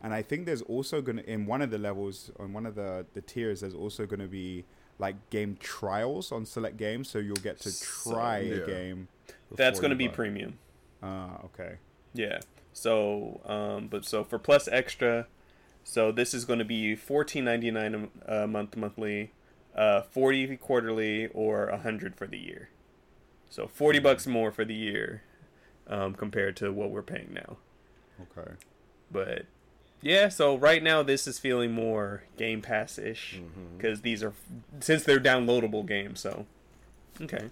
And I think there's also gonna in one of the levels on one of the the tiers, there's also gonna be like game trials on select games, so you'll get to So, try yeah. a game. That's going to be buy- premium. Ah, okay. Yeah. So, um, but so for Plus Extra, so this is going to be fourteen ninety nine a month monthly, uh, forty quarterly, or a hundred for the year. So forty bucks more for the year, um, compared to what we're paying now. Okay. But yeah, so right now this is feeling more Game Pass ish because these are since they're downloadable games. So okay,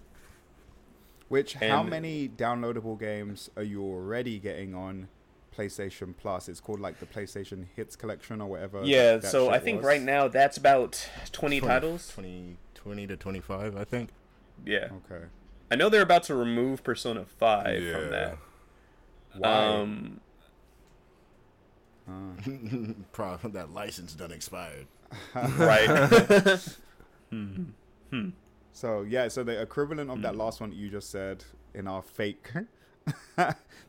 Which how many downloadable games are you already getting on PlayStation Plus? It's called like the PlayStation Hits Collection or whatever. yeah. that- that so I think was. right now that's about twenty titles. 20, 20 to 25, I think. Yeah, Okay. I know they're about to remove Persona Five Yeah. from that. Why? Um, Uh, <laughs> Pro- that license done expired. <laughs> right. <laughs> Hmm. Hmm. so yeah, so the equivalent of that Hmm. last one that you just said in our fake,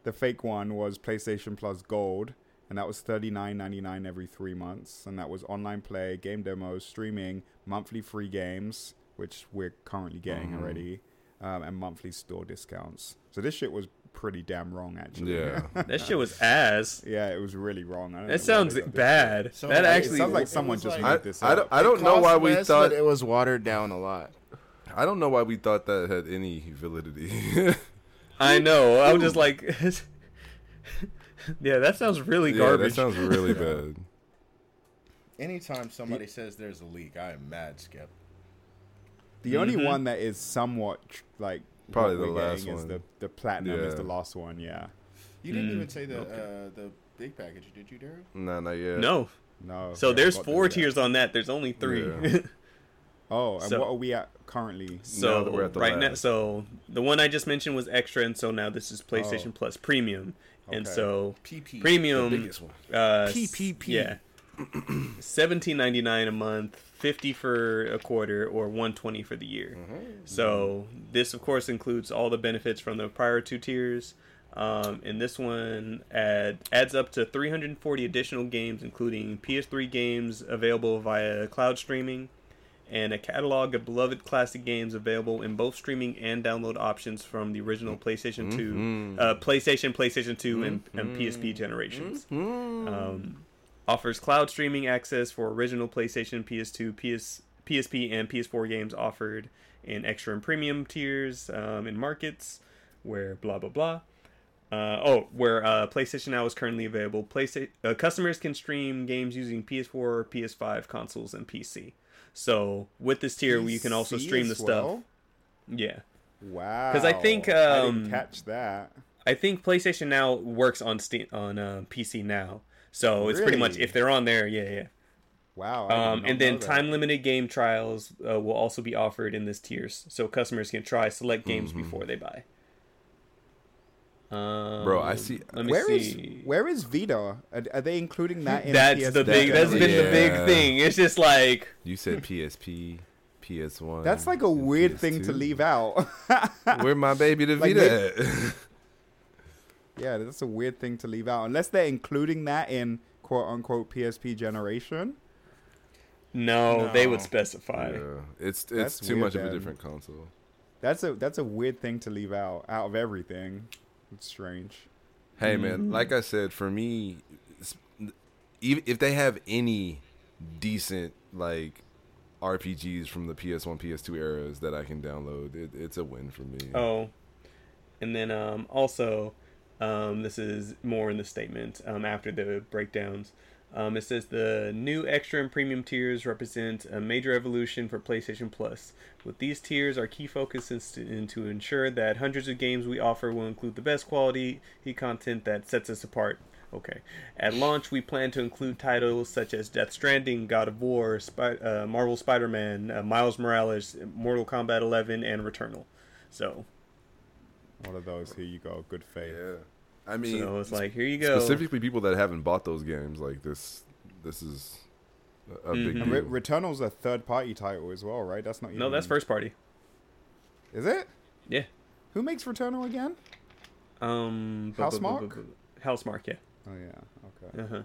the fake one was PlayStation Plus Gold, and that was thirty nine ninety nine every three months, and that was online play, game demos, streaming, monthly free games, which we're currently getting Mhm. already, um, and monthly store discounts. So this shit was pretty damn wrong, actually. Yeah. <laughs> That shit was ass. yeah, it was really wrong. I don't That why sounds they bad. So, that actually It sounds like someone just like- I, made this I, up. don't, I don't know why we less, thought it was watered down a lot. I don't know why we thought that had any validity. <laughs> I know. I was just like, <laughs> yeah, that sounds really yeah, garbage. that sounds really bad. Anytime somebody says there's a leak, I am mad, Skip. The only Mhm. one that is somewhat like Probably what the we're last getting is one. the the platinum is the last one. Yeah. You didn't Mm, even say the okay. uh, the big package, did you, Daryl? nah, not yet. No. No. So we there's four them yet. tiers on that. There's only three. Yeah. <laughs> Oh, and So- what are we at currently? so that we're at the right now, so the one I just mentioned was extra, and so now this is PlayStation Oh. Plus Premium, and Okay. so PP. Premium, The biggest one. uh, PPP. yeah, seventeen ninety nine a month, fifty for a quarter, or one twenty for the year. So this, of course, includes all the benefits from the prior two tiers. Um, and this one add, adds up to 340 additional games, including PS3 games available via cloud streaming, and a catalog of beloved classic games available in both streaming and download options from the original PlayStation 2, Mhm. uh, PlayStation, PlayStation 2, and, and PSP generations. Um, offers cloud streaming access for original PlayStation, PS2, PS, PSP, and PS4 games offered in extra and premium tiers um, in markets where blah blah blah. Uh, oh, where uh, PlayStation Now is currently available. PlayStation uh, customers can stream games using PS4, PS5 consoles, and PC. So with this tier, you can also stream the stuff. well? Yeah, Wow. 'Cause I think, I um, didn't catch that. I think PlayStation Now works on Steam on uh, PC now. So it's pretty much if they're on there, yeah, yeah. Wow. Um, and then time limited game trials uh, will also be offered in this tiers, so customers can try select games Mm-hmm. before they buy. Um, Bro, I see- Let me Where is see. where is Vita? Are, are they including that in that's PS the big. That- That's been the big thing. It's just like You said PSP, PS1. <laughs> That's like a and weird thing to leave out. <laughs> Where my baby the Like, Vita at? <laughs> yeah, that's a weird thing to leave out unless they're including that in quote unquote PSP generation. no, they would specify. yeah, it's it's That's too weird, much of a different console. That's a that's a weird thing to leave out out of everything. It's strange. Hey Mm. man, like I said, for me, even if they have any decent like RPGs from the PS1, PS2 eras that I can download, it, it's a win for me. Oh, and then um, also, um, this is more in the statement um, after the breakdowns. Um, it says the new extra and premium tiers represent a major evolution for PlayStation Plus. With these tiers, our key focus is to, to ensure that hundreds of games we offer will include the best quality content that sets us apart. Okay. At launch, we plan to include titles such as Death Stranding, God of War, Spy- uh, Marvel Spider-Man, uh, Miles Morales, Mortal Kombat 11, and Returnal. So, One of those. Here you go. Good faith. Yeah, I mean, so it's like here you go. specifically people that haven't bought those games, like this, this is a, a big Mhm. And deal. Re- Returnal's a third party title as well, right? That's not even, No, that's first party. Is it? Yeah. Who makes Returnal again? Um, bu- Housemarque, yeah. Oh yeah. Okay. Uh-huh.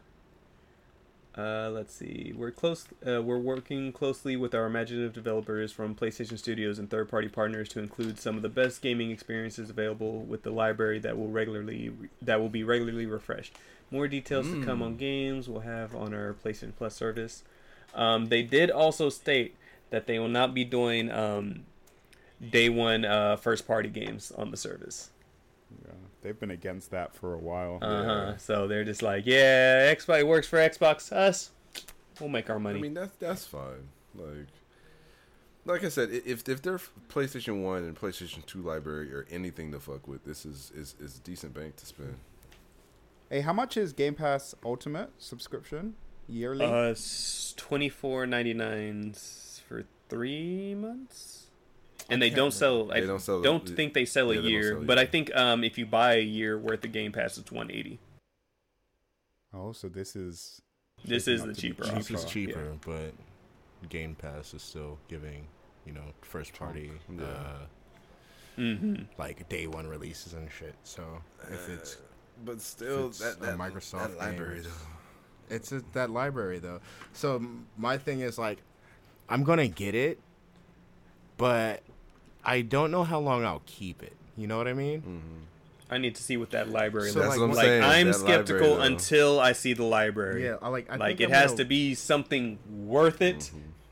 Uh, let's see. We're close. Uh, we're working closely with our imaginative developers from PlayStation Studios and third-party partners to include some of the best gaming experiences available with the library that will regularly that will be regularly refreshed. More details to come on games we'll have on our PlayStation Plus service. Um, they did also state that they will not be doing um, day one uh, first-party games on the service. Yeah. They've been against that for a while. Uh huh. So they're just like, yeah, Xbox it works for Xbox. Us, we'll make our money. I mean, that's that's fine. Like, like I said, i- if if their PlayStation One and PlayStation Two library or anything to fuck with, this is is is decent bank to spend. Hey, how much is Game Pass Ultimate subscription yearly? uh, twenty four ninety nine for three months, and they don't sell. I don't sell- Don't think they sell yeah, a they year, sell but I think um, if you buy a year worth of Game Pass, it's one eighty. oh, so this is This is the cheaper Cheap is cheaper, Yeah. but Game Pass is still giving, you know, first party, Yeah. uh, Mm-hmm. like day one releases and shit. So if it's But still, it's that, a that Microsoft that library game, though. it's a, that library though. So my thing is like, I'm gonna get it, but I don't know how long I'll keep it. You know what I mean? Mm-hmm. I need to see what that library So, looks like, I'm like. I'm skeptical library, until I see the library. Yeah, I like. I like think it I'm has gonna- to be something worth it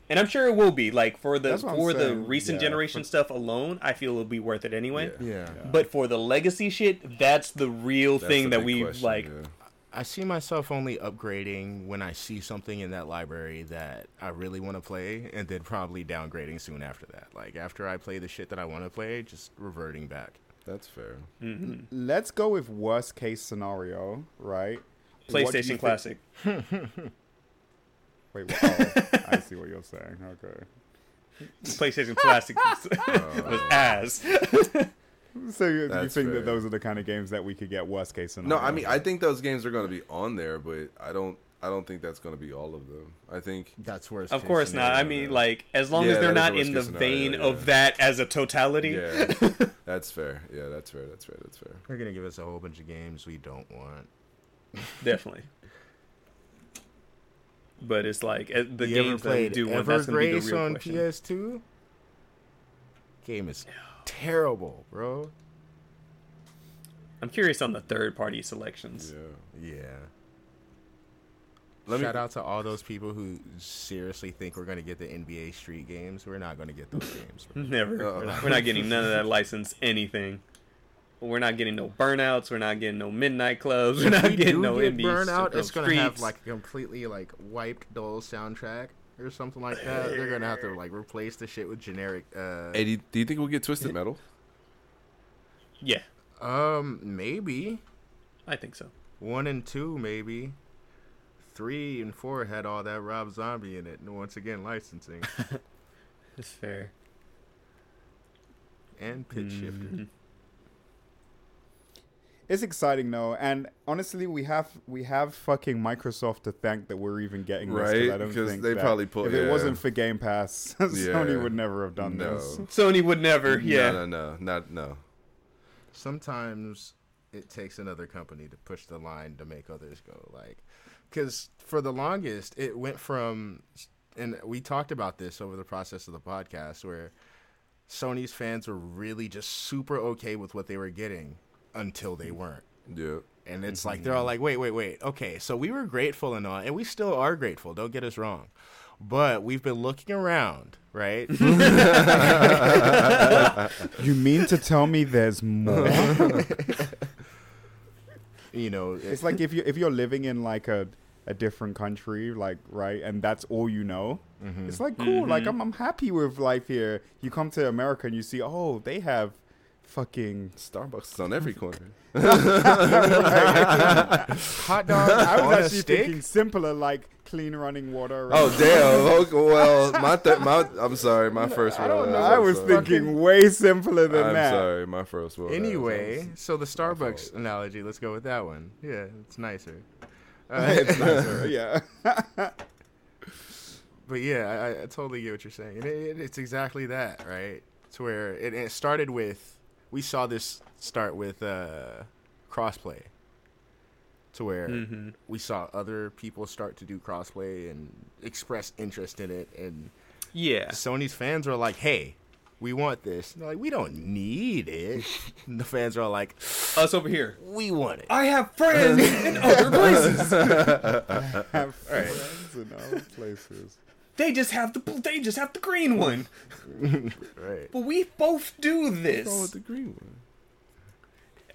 and i'm sure it will be like for the That's what I'm for the recent yeah, generation for- stuff alone i feel it'll be worth it anyway Yeah. Yeah. but for the legacy shit that's the real That's thing that we question, like yeah. I see myself only upgrading when I see something in that library that I really want to play, and then probably downgrading soon after that. Like after I play the shit that I want to play, just reverting back. That's fair. mhm. Let's go with worst case scenario, right? What do playstation think- classic <laughs> Wait, what, oh, I see what you're saying. Okay. <laughs> playstation classic <laughs> was ass So you, you That's think fair. that those are the kind of games that we could get worst case scenario? No, I mean I think those games are going to be on there, but I don't. I don't think that's going to be all of them. I think That's worst. of case course not i mean like as long Yeah, as they're not in the worst vein scenario, of that as a totality yeah, <laughs> that's fair. Yeah, that's fair. That's fair. That's fair. they're gonna give us a whole bunch of games we don't want. definitely but it's like uh, the you ever games that we played do want that's gonna be the Evergrace real on question. PS2? Game is terrible, bro. I'm curious on the third party selections. Yeah. Yeah. Let Shout me. out to all those people who seriously think we're gonna get the NBA Street games. We're not gonna get those games. bro. <laughs> Never. Uh-oh. We're, not, we're not getting none of that license anything. We're not getting no burnouts. We're not getting no midnight clubs. We're not we getting do no get NBA burnout, no it's gonna have like a completely like wiped dull soundtrack or something like that. They're gonna have to like replace the shit with generic. Uh, Hey, do you, do you think we'll get Twisted Metal? yeah, um, maybe I think so. one and two, maybe. three and four had all that Rob Zombie in it, and once again licensing <laughs> That's fair. and Pitchshifter. It's exciting though, and honestly, we have we have fucking Microsoft to thank that we're even getting this. 'cause Right? I don't Because think they that probably put- if it wasn't for Game Pass, <laughs> Sony Yeah. would never have done No. this. Sony would never. Yeah. No, no, no, not no. Sometimes it takes another company to push the line to make others go. Like, because for the longest, it went from, and we talked about this over the process of the podcast, where Sony's fans were really just super okay with what they were getting until they weren't. Yeah. And it's like they're all like, wait, wait, wait. Okay, so we were grateful and all, and we still are grateful. Don't get us wrong, but we've been looking around, right? <laughs> <laughs> You mean to tell me there's more? <laughs> you know, it's like if you if you're living in like a a different country, like right, and that's all you know. Mm-hmm. It's like cool. Like I'm I'm happy with life here. You come to America and you see, oh, they have fucking Starbucks is on every corner. <laughs> <laughs> hot dog I was actually stick. thinking simpler, like clean running water. Oh damn! <laughs> Okay, well, my th- my I'm sorry, my first I one. don't know. I'm was sorry. thinking way simpler than I'm that. sorry, my first one. Anyway, so the. Starbucks analogy, let's go with that one. Yeah, it's nicer. Uh, it's nicer, yeah. but yeah, I, I totally get what you're saying. And it, it, it's exactly that, right? It's where it, it started with, we saw this start with uh, crossplay. To where Mhm. we saw other people start to do crossplay and express interest in it. And Yeah. Sony's fans are like, hey, we want this. And they're like, we don't need it. And <laughs> the fans are all like, Us over here. we want it. I have friends in other places. <laughs> I have friends in other places. They just have the they just have the green one. <laughs> Right. But we both do What's wrong this. with the green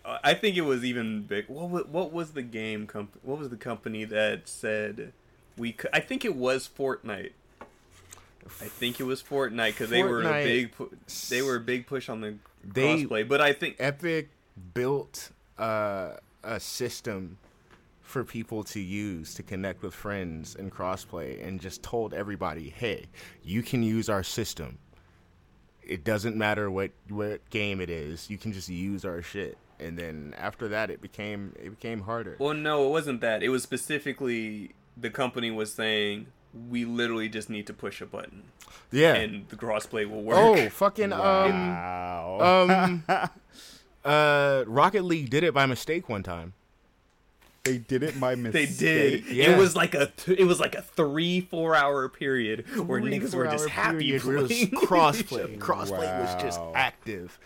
one? I think it was even big. What was, what was the game comp? What was the company that said we could? I think it was Fortnite. I think it was Fortnite because they were a big. Pu- they were a big push on the They- crossplay. But I think Epic built uh, a system for people to use to connect with friends and crossplay and just told everybody, "Hey, you can use our system. It doesn't matter what what game it is. You can just use our shit." And then after that it became it became harder. Well, no, it wasn't that. It was specifically the company was saying we literally just need to push a button yeah. and the crossplay will work. oh, fucking um Wow. um <laughs> uh Rocket League did it by mistake one time. They did it by mistake. they did. Yeah. It was like a th- it was like a three four hour period where Three, niggas were just happy period where it was playing crossplay. <laughs> Crossplay was just active,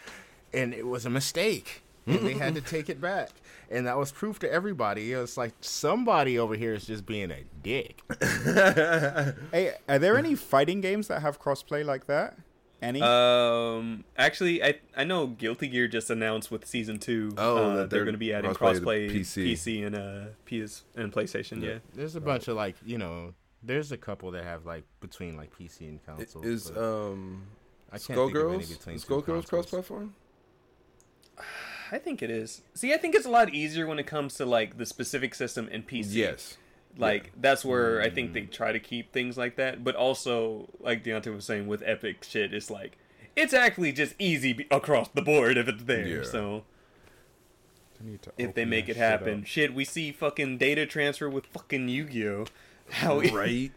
and it was a mistake, and they had to take it back. And that was proof to everybody. It was like somebody over here is just being a dick. <laughs> Hey, are there any fighting games that have crossplay like that? Any? Um, actually, I I know Guilty Gear just announced with season two. Oh, uh, that they're, they're going to be adding crossplay crossplay PC. PC and uh PS and PlayStation. Yeah. There's a bunch of like you know. There's a couple that have like between like PC and console. Is um I can't think of any Skullgirls between two Skullgirls cross platform? I think it is. See, I think it's a lot easier when it comes to like the specific system and PC. Yes. Like that's where I think they mm. try to keep things like that. But also, like Deontay was saying, with Epic shit, it's like it's actually just easy be- across the board if it's there. Yeah. So I need to if they make it happen, up. shit, we see fucking data transfer with fucking Yu-Gi-Oh. How Right.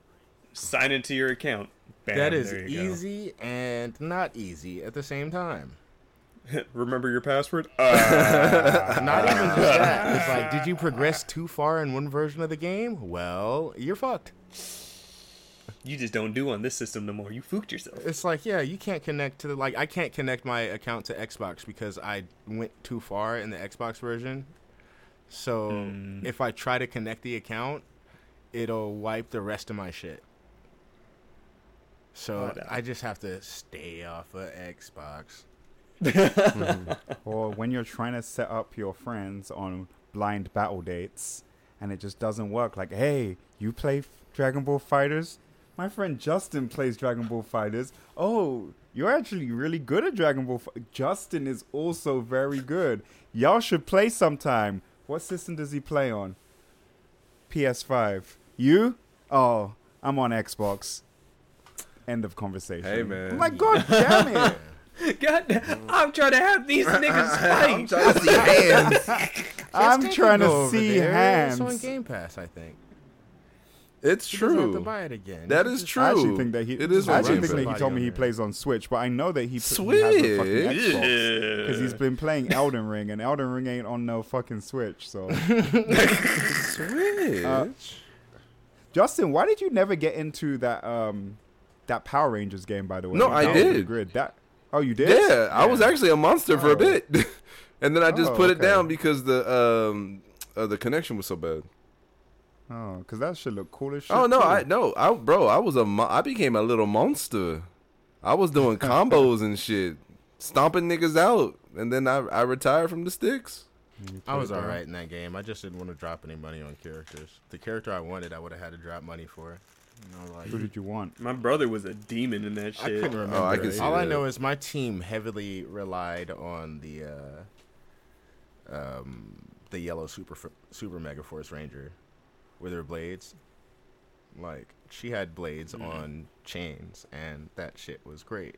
<laughs> sign into your account. Bam, That is you go. easy and not easy at the same time. <laughs> Remember your password? <laughs> Not even just <laughs> that. It's like, did you progress too far in one version of the game? Well, you're fucked. you just don't do on this system no more. You fooked yourself. It's like, yeah, you can't connect to the like. I can't connect my account to Xbox because I went too far in the Xbox version. So Mm. if I try to connect the account, it'll wipe the rest of my shit. So Oh, no. I just have to stay off of Xbox. Mm-hmm. Or when you're trying to set up your friends on blind battle dates and it just doesn't work. Like, hey, you play F- Dragon Ball FighterZ? My friend Justin plays Dragon Ball FighterZ. Oh, you're actually really good at Dragon Ball. Fi- Justin is also very good. Y'all should play sometime. What system does he play on? PS5. You? Oh, I'm on Xbox. End of conversation. Hey, man. I'm like, God damn it. <laughs> <laughs> God, I'm trying to have these <laughs> niggas fight. trying to see hands. <laughs> I'm trying to see there. hands. It's on Game Pass, I think. It's He doesn't have to true. buy it again. That He is just- true. I actually think that he. It is I actually think that he told me he plays on Switch, but I know that he, he has a fucking Switch? Xbox because he's been playing Elden Ring, and Elden Ring ain't on no fucking Switch. So, Switch. Uh, Justin, why did you never get into that um that Power Rangers game? By the way, No, I Battle of did. Grid. That. Oh, you did? yeah, I was actually a monster for Oh. a bit, <laughs> and then I just Oh, put it down because the um uh, the connection was so bad. Oh, because that should look cool as shit. Oh no, too. I no, I bro, I was a mo- I became a little monster. I was doing <laughs> combos and shit, stomping niggas out, and then I I retired from the sticks. I was alright in that game. I just didn't want to drop any money on characters. The character I wanted, I would have had to drop money for. And I was like, Who did you want? My brother was a demon in that shit. I shit. couldn't remember. Oh, I can see All I know is my team heavily relied on the uh, um, the yellow super super mega force ranger with her blades. Like she had blades Mhm. on chains, and that shit was great.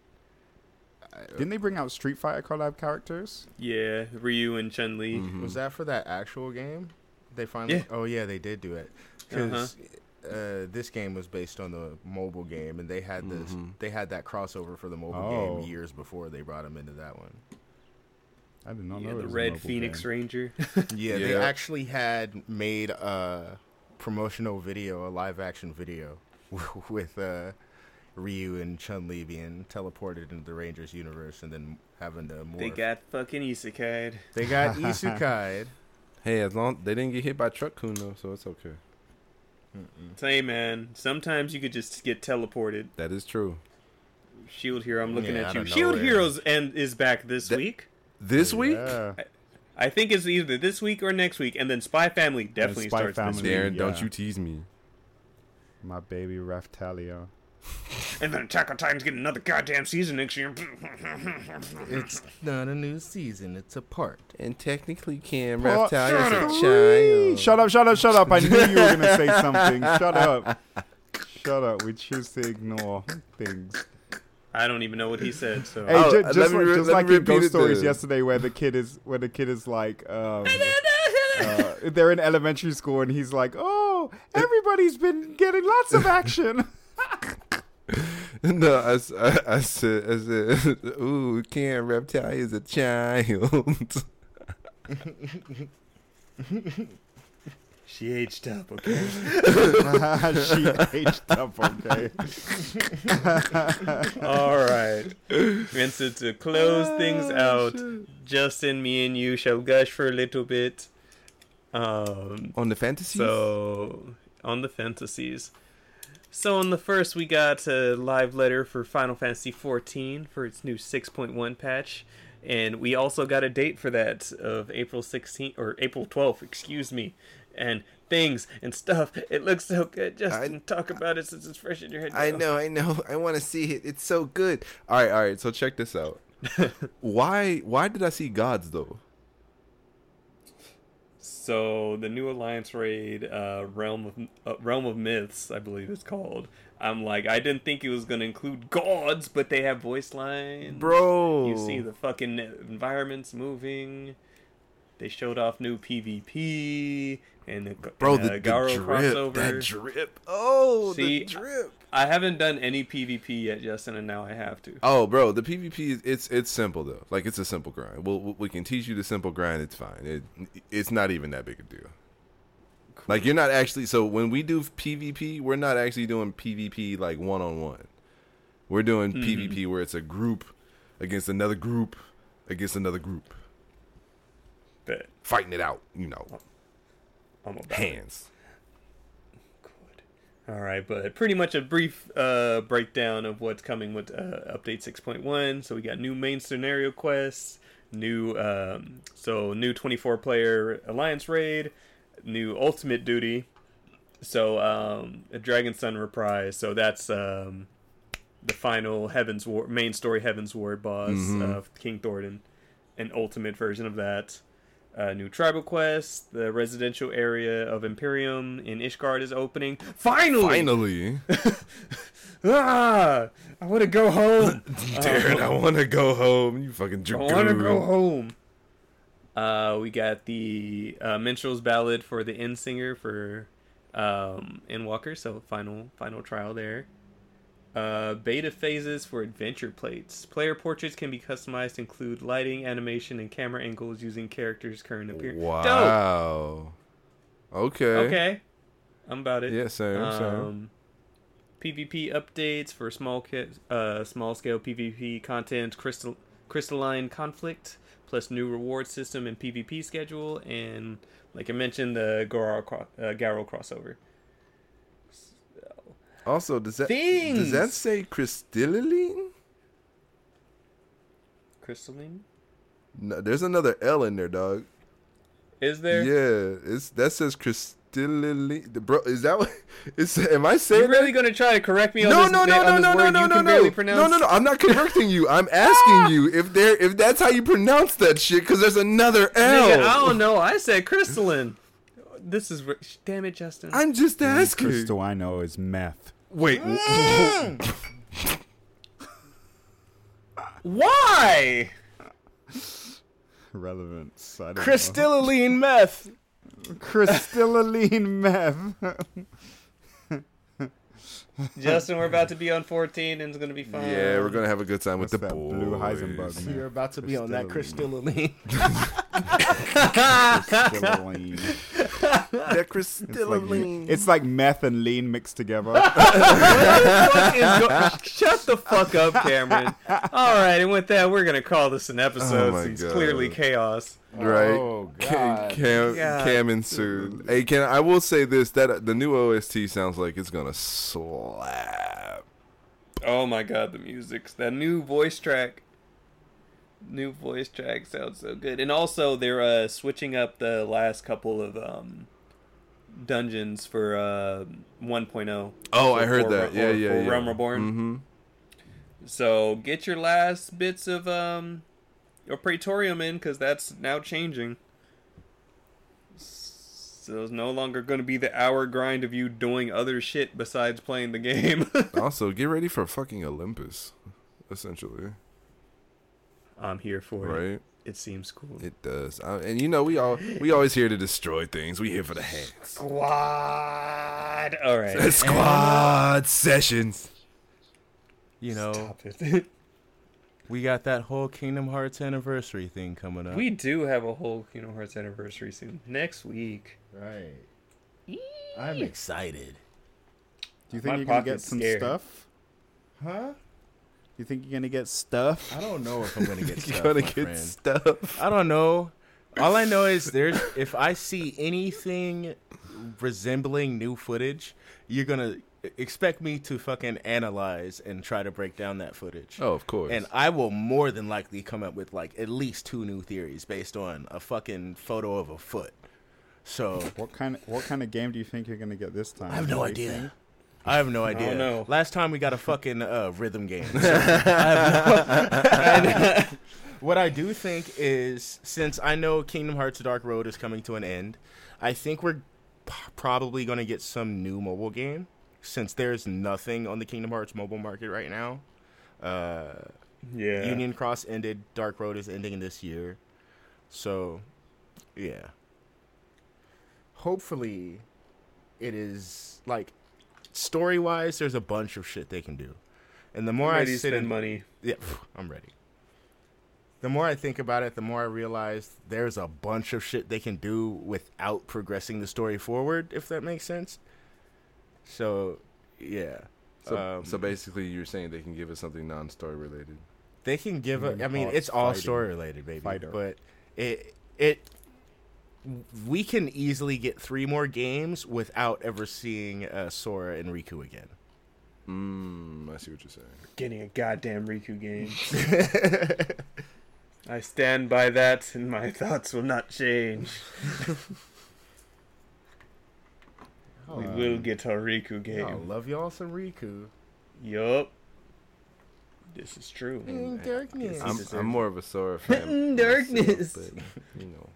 Didn't they bring out Street Fighter collab characters? Yeah, Ryu and Chun Li. Mhm. Was that for that actual game? They finally. Yeah. Oh yeah, they did do it because uh, this game was based on the mobile game, and they had this. Mhm. They had that crossover for the mobile Oh. game years before they brought them into that one. I did not Yeah, know. it the was Red mobile Phoenix game. Ranger. <laughs> <laughs> Yeah, they Yeah. actually had made a promotional video, a live action video, <laughs> with uh, Ryu and Chun Li being teleported into the Rangers universe and then having to morph. they got fucking isekai. they got Isekai. Hey, as long they didn't get hit by Truck-kun though, so it's okay. Say, man, sometimes you could just get teleported. That is true. Shield Hero, I'm looking Yeah, at you. Shield nowhere. Heroes and is back this That- week. This week, Yeah. I think it's either this week or next week, and then Spy Family definitely Spy starts this Family. week. Darren, don't you tease me. My baby Raphtalia. And then Attack on Titan's getting another goddamn season next year. it's not a new season; it's a part. And technically, Cam Part Reptile is a child. Shut up! Shut up! Shut up! I knew you were gonna say something. Shut up! Shut up! We choose to ignore things. I don't even know what he said. So Hey, Oh, ju- let just, me like, re- just like in Ghost Stories then. yesterday, where the kid is, where the kid is like, um, uh, they're in elementary school, and he's like, "Oh, everybody's been getting lots of action." <laughs> <laughs> no, I, s- I- I said, I said, <laughs> ooh, Cam Reptile is a child. <laughs> she aged up. Okay. she aged up, okay. All right. And so to close things out, Justin, me, and you shall gush for a little bit. Um, On the fantasies? so on the fantasies. So on the first, we got a live letter for Final Fantasy XIV for its new 6.1 patch, and we also got a date for that of April 16th or April 12th, excuse me, and things and stuff. It looks so good. Justin, talk about it since it's fresh in your head. I know, I know. <laughs> I want to see it. It's so good. All right, all right. So check this out. <laughs> why why did I see gods though? So the new Alliance raid, uh, Realm of uh, Realm of Myths, I believe it's called. I'm like, I didn't think it was gonna include gods, but they have voice lines. Bro. you see the fucking environments moving. They showed off new PvP and the Bro, the, uh, the drip, crossover. that drip. Oh, See, the drip. I haven't done any PvP yet, Justin, and now I have to. Oh, bro, the PvP is it's it's simple though. Like it's a simple grind. We'll, we can teach you the simple grind. It's fine. It it's not even that big a deal. Like you're not actually. So when we do PvP, we're not actually doing PvP like one on one. We're doing Mhm. PvP where it's a group against another group against another group, But fighting it out. You know, I'm about hands. Good. All right, but pretty much a brief uh, breakdown of what's coming with uh, update 6.1. So we got new main scenario quests, new um, so new 24 player alliance raid, new ultimate duty. So um, a Dragonsong reprise. So that's um, the final Heavensward main story Heavensward boss Mhm. of King Thordan, an ultimate version of that. Uh, new tribal quest. The residential area of Empyreum in Ishgard is opening. Finally! Finally, <laughs> Ah! I want to go home. <laughs> Darren, I want to go home. You fucking I want to go home. Uh, we got the uh, Minstrel's Ballad for the Endsinger for um, Endwalker, so final final trial there. Uh, beta phases for adventure plates. Player portraits can be customized to include lighting, animation, and camera angles using characters' current appearance. Dope. Wow. Okay. Okay, I'm about it. Yeah, same, same. Um, PvP updates for small ca- uh, small scale PvP content, crystal crystalline conflict, plus new reward system and PvP schedule, and like I mentioned, the Garo, cro- uh, Garo crossover. Also, does that Things! does that say crystalline? Crystalline? No, there's another L in there, dog. Is there? Yeah, it's that says crystalline. The bro, is that what? <laughs> Is am I saying You're really that? gonna try to correct me on No, this, no, no, on no, this no, no, word no, you no, can no, barely no, pronounce? no, no. I'm not correcting you. I'm asking ah! you if there, if that's how you pronounce that shit, because there's another L. Nigga, I don't know. I said crystalline. This is damn it, Justin. I'm just asking. Crystal I know is meth. Wait, mm. <laughs> Why? Relevance. I don't Crystalline meth. know. Crystalline meth. <laughs> Justin, we're about to be on 14 and it's gonna be fun. yeah, we're gonna have a good time with the that boys. blue Heisenberg man? You're about to be on that Crystalline. crystalline. <laughs> Crystalline. <laughs> It's like, it's like meth and lean mixed together. <laughs> What is <laughs> Shut the fuck up, Cameron. All right, and with that, we're gonna call this an episode. Oh my since God. clearly chaos. right? Oh, Ca- God. Cam, God. Cam ensued. Hey, can I will say this that uh, the new OST sounds like it's gonna slap. Oh my god, the music's that new voice track. New voice track sounds so good, and also they're uh, switching up the last couple of um, dungeons for uh, 1.0. Oh, I heard that. Yeah, yeah, for yeah. Realm Reborn. Mm-hmm. So get your last bits of um your Praetorium in because that's now changing. So it's no longer going to be the hour grind of you doing other shit besides playing the game. <laughs> Also, get ready for fucking Olympus, essentially, I'm here for it. right? It seems cool. It does, I, and you know we all we always here to destroy things. We here for the hands. Squad. All right. <laughs> Squad sessions. You know, Stop it. <laughs> we got that whole Kingdom Hearts anniversary thing coming up. we do have a whole Kingdom Hearts anniversary soon next week. right. I'm excited. Do you My think you're gonna get some scared. stuff? Huh? You think you're gonna get stuff? I don't know if I'm gonna get <laughs> stuff. gonna get friend. stuff. I don't know. All I know is there's if I see anything resembling new footage, you're gonna expect me to fucking analyze and try to break down that footage. Oh, of course. And I will more than likely come up with like at least two new theories based on a fucking photo of a foot. So What kind of what kind of game do you think you're gonna get this time? I have no idea. I have no idea. know. Last time we got a fucking uh, rhythm game. So <laughs> I have no- <laughs> what I do think is, since I know Kingdom Hearts Dark Road is coming to an end, I think we're p- probably going to get some new mobile game. Since there's nothing on the Kingdom Hearts mobile market right now. Uh, Yeah. Union Cross ended. Dark Road is ending this year. So, yeah. Hopefully, it is like story wise. There's a bunch of shit they can do, and the more I ready to sit spend and money. yeah, I'm ready. The more I think about it, the more I realize there's a bunch of shit they can do without progressing the story forward. If that makes sense. So, yeah. so, Um, so basically, you're saying they can give us something non-story related. They can give a. can I mean, call it it's all fighting. story related, baby. Fighter. But it it we can easily get three more games without ever seeing uh, Sora and Riku again. Mm, I see what you're saying. Getting a goddamn Riku game. <laughs> I stand by that, and my thoughts will not change. <laughs> we will get a Riku I game. love y'all some Riku. Yup. This is true. In darkness. I'm, I'm more of a Sora fan. <laughs> Darkness. myself, but, you know,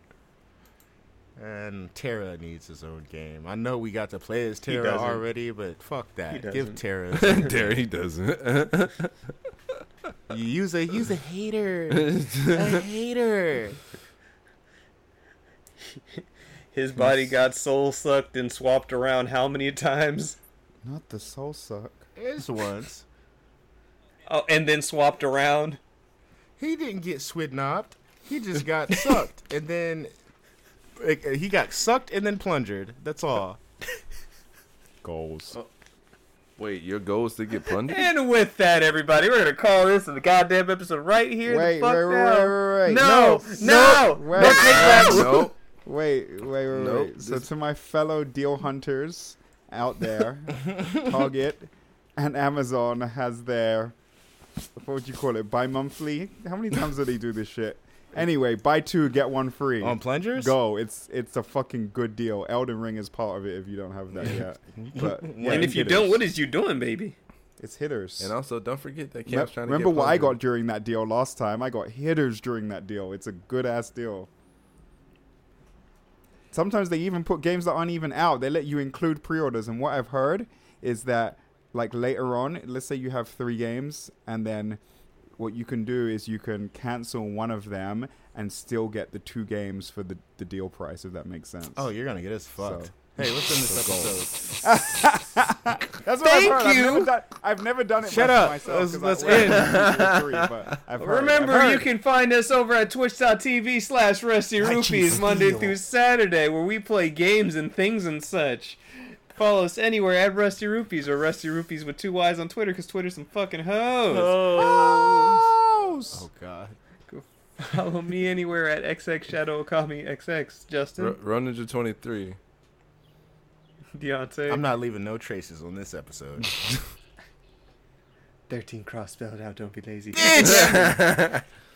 And Terra needs his own game. I know we got to play as Terra already, but fuck that. Give doesn't. Terra. <laughs> He doesn't. you use a use a hater. <laughs> a hater. His body got soul sucked and swapped around how many times? Not the soul suck. It's once. Oh, and then swapped around. He didn't get swidnobbed. He just got sucked, and then like, he got sucked and then plungered. That's all. Goals. Oh. Wait, your goal is to get plundered? And with that, everybody, we're gonna call this in the goddamn episode right here. Wait, the fuck wait, wait, now. wait, wait, No, wait. no, Wait. no, take that. no. Wait, wait, wait, Nope, wait. So this- to my fellow deal hunters out there, <laughs> Target and Amazon has their what would you call it? Bi-monthly? How many times do they do this shit? Anyway, buy two get one free. On plungers? Go. It's it's a fucking good deal. Elden Ring is part of it if you don't have that yet. <laughs> But yeah, And if you hitters. don't, what is you doing, baby? it's hitters. And also, don't forget that Me- Camp's trying to Remember get what I got during that deal last time? I got hitters during that deal. It's a good ass deal. Sometimes they even put games that aren't even out. They let you include pre-orders, and what I've heard is that like later on, let's say you have three games, and then what you can do is you can cancel one of them and still get the two games for the, the deal price, if that makes sense. Oh, you're gonna get us fucked. <laughs> So- hey, what's in this episode? <laughs> That's what Thank I've heard. you. I've never done, I've never done it Shut up. myself. Let's- 'cause let's I end. <laughs> three, I've. Remember, I've heard. you can find us over at twitch.tv slash Rusty Rupees Monday through Saturday, where we play games and things and such. Follow us anywhere at Rusty Rupees or Rusty Rupees with two Y's on Twitter, because Twitter's some fucking hoes. Hoes. Oh god. <laughs> Follow me anywhere at XX Shadow Okami XX. Justin, Ru- Run Ninja 23. Deontay, I'm not leaving no traces on this episode. <laughs> 13 cross spelled out, don't be lazy. <laughs>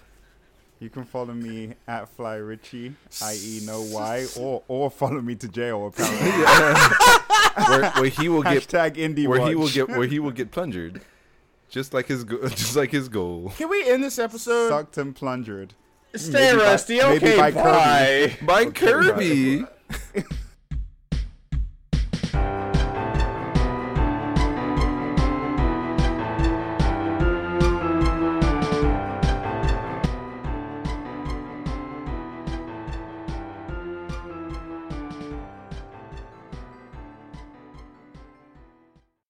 You can follow me at Fly Richie, i.e. no <laughs> Y, or or follow me to jail apparently. <laughs> where, where he will get Hashtag indie where he will get where he will get plundered, just like his go- <laughs> just like his goal. Can we end this episode? sucked and plungered. Stay Maybe by- rusty, maybe okay, by bye. Kirby. By Okay, Kirby.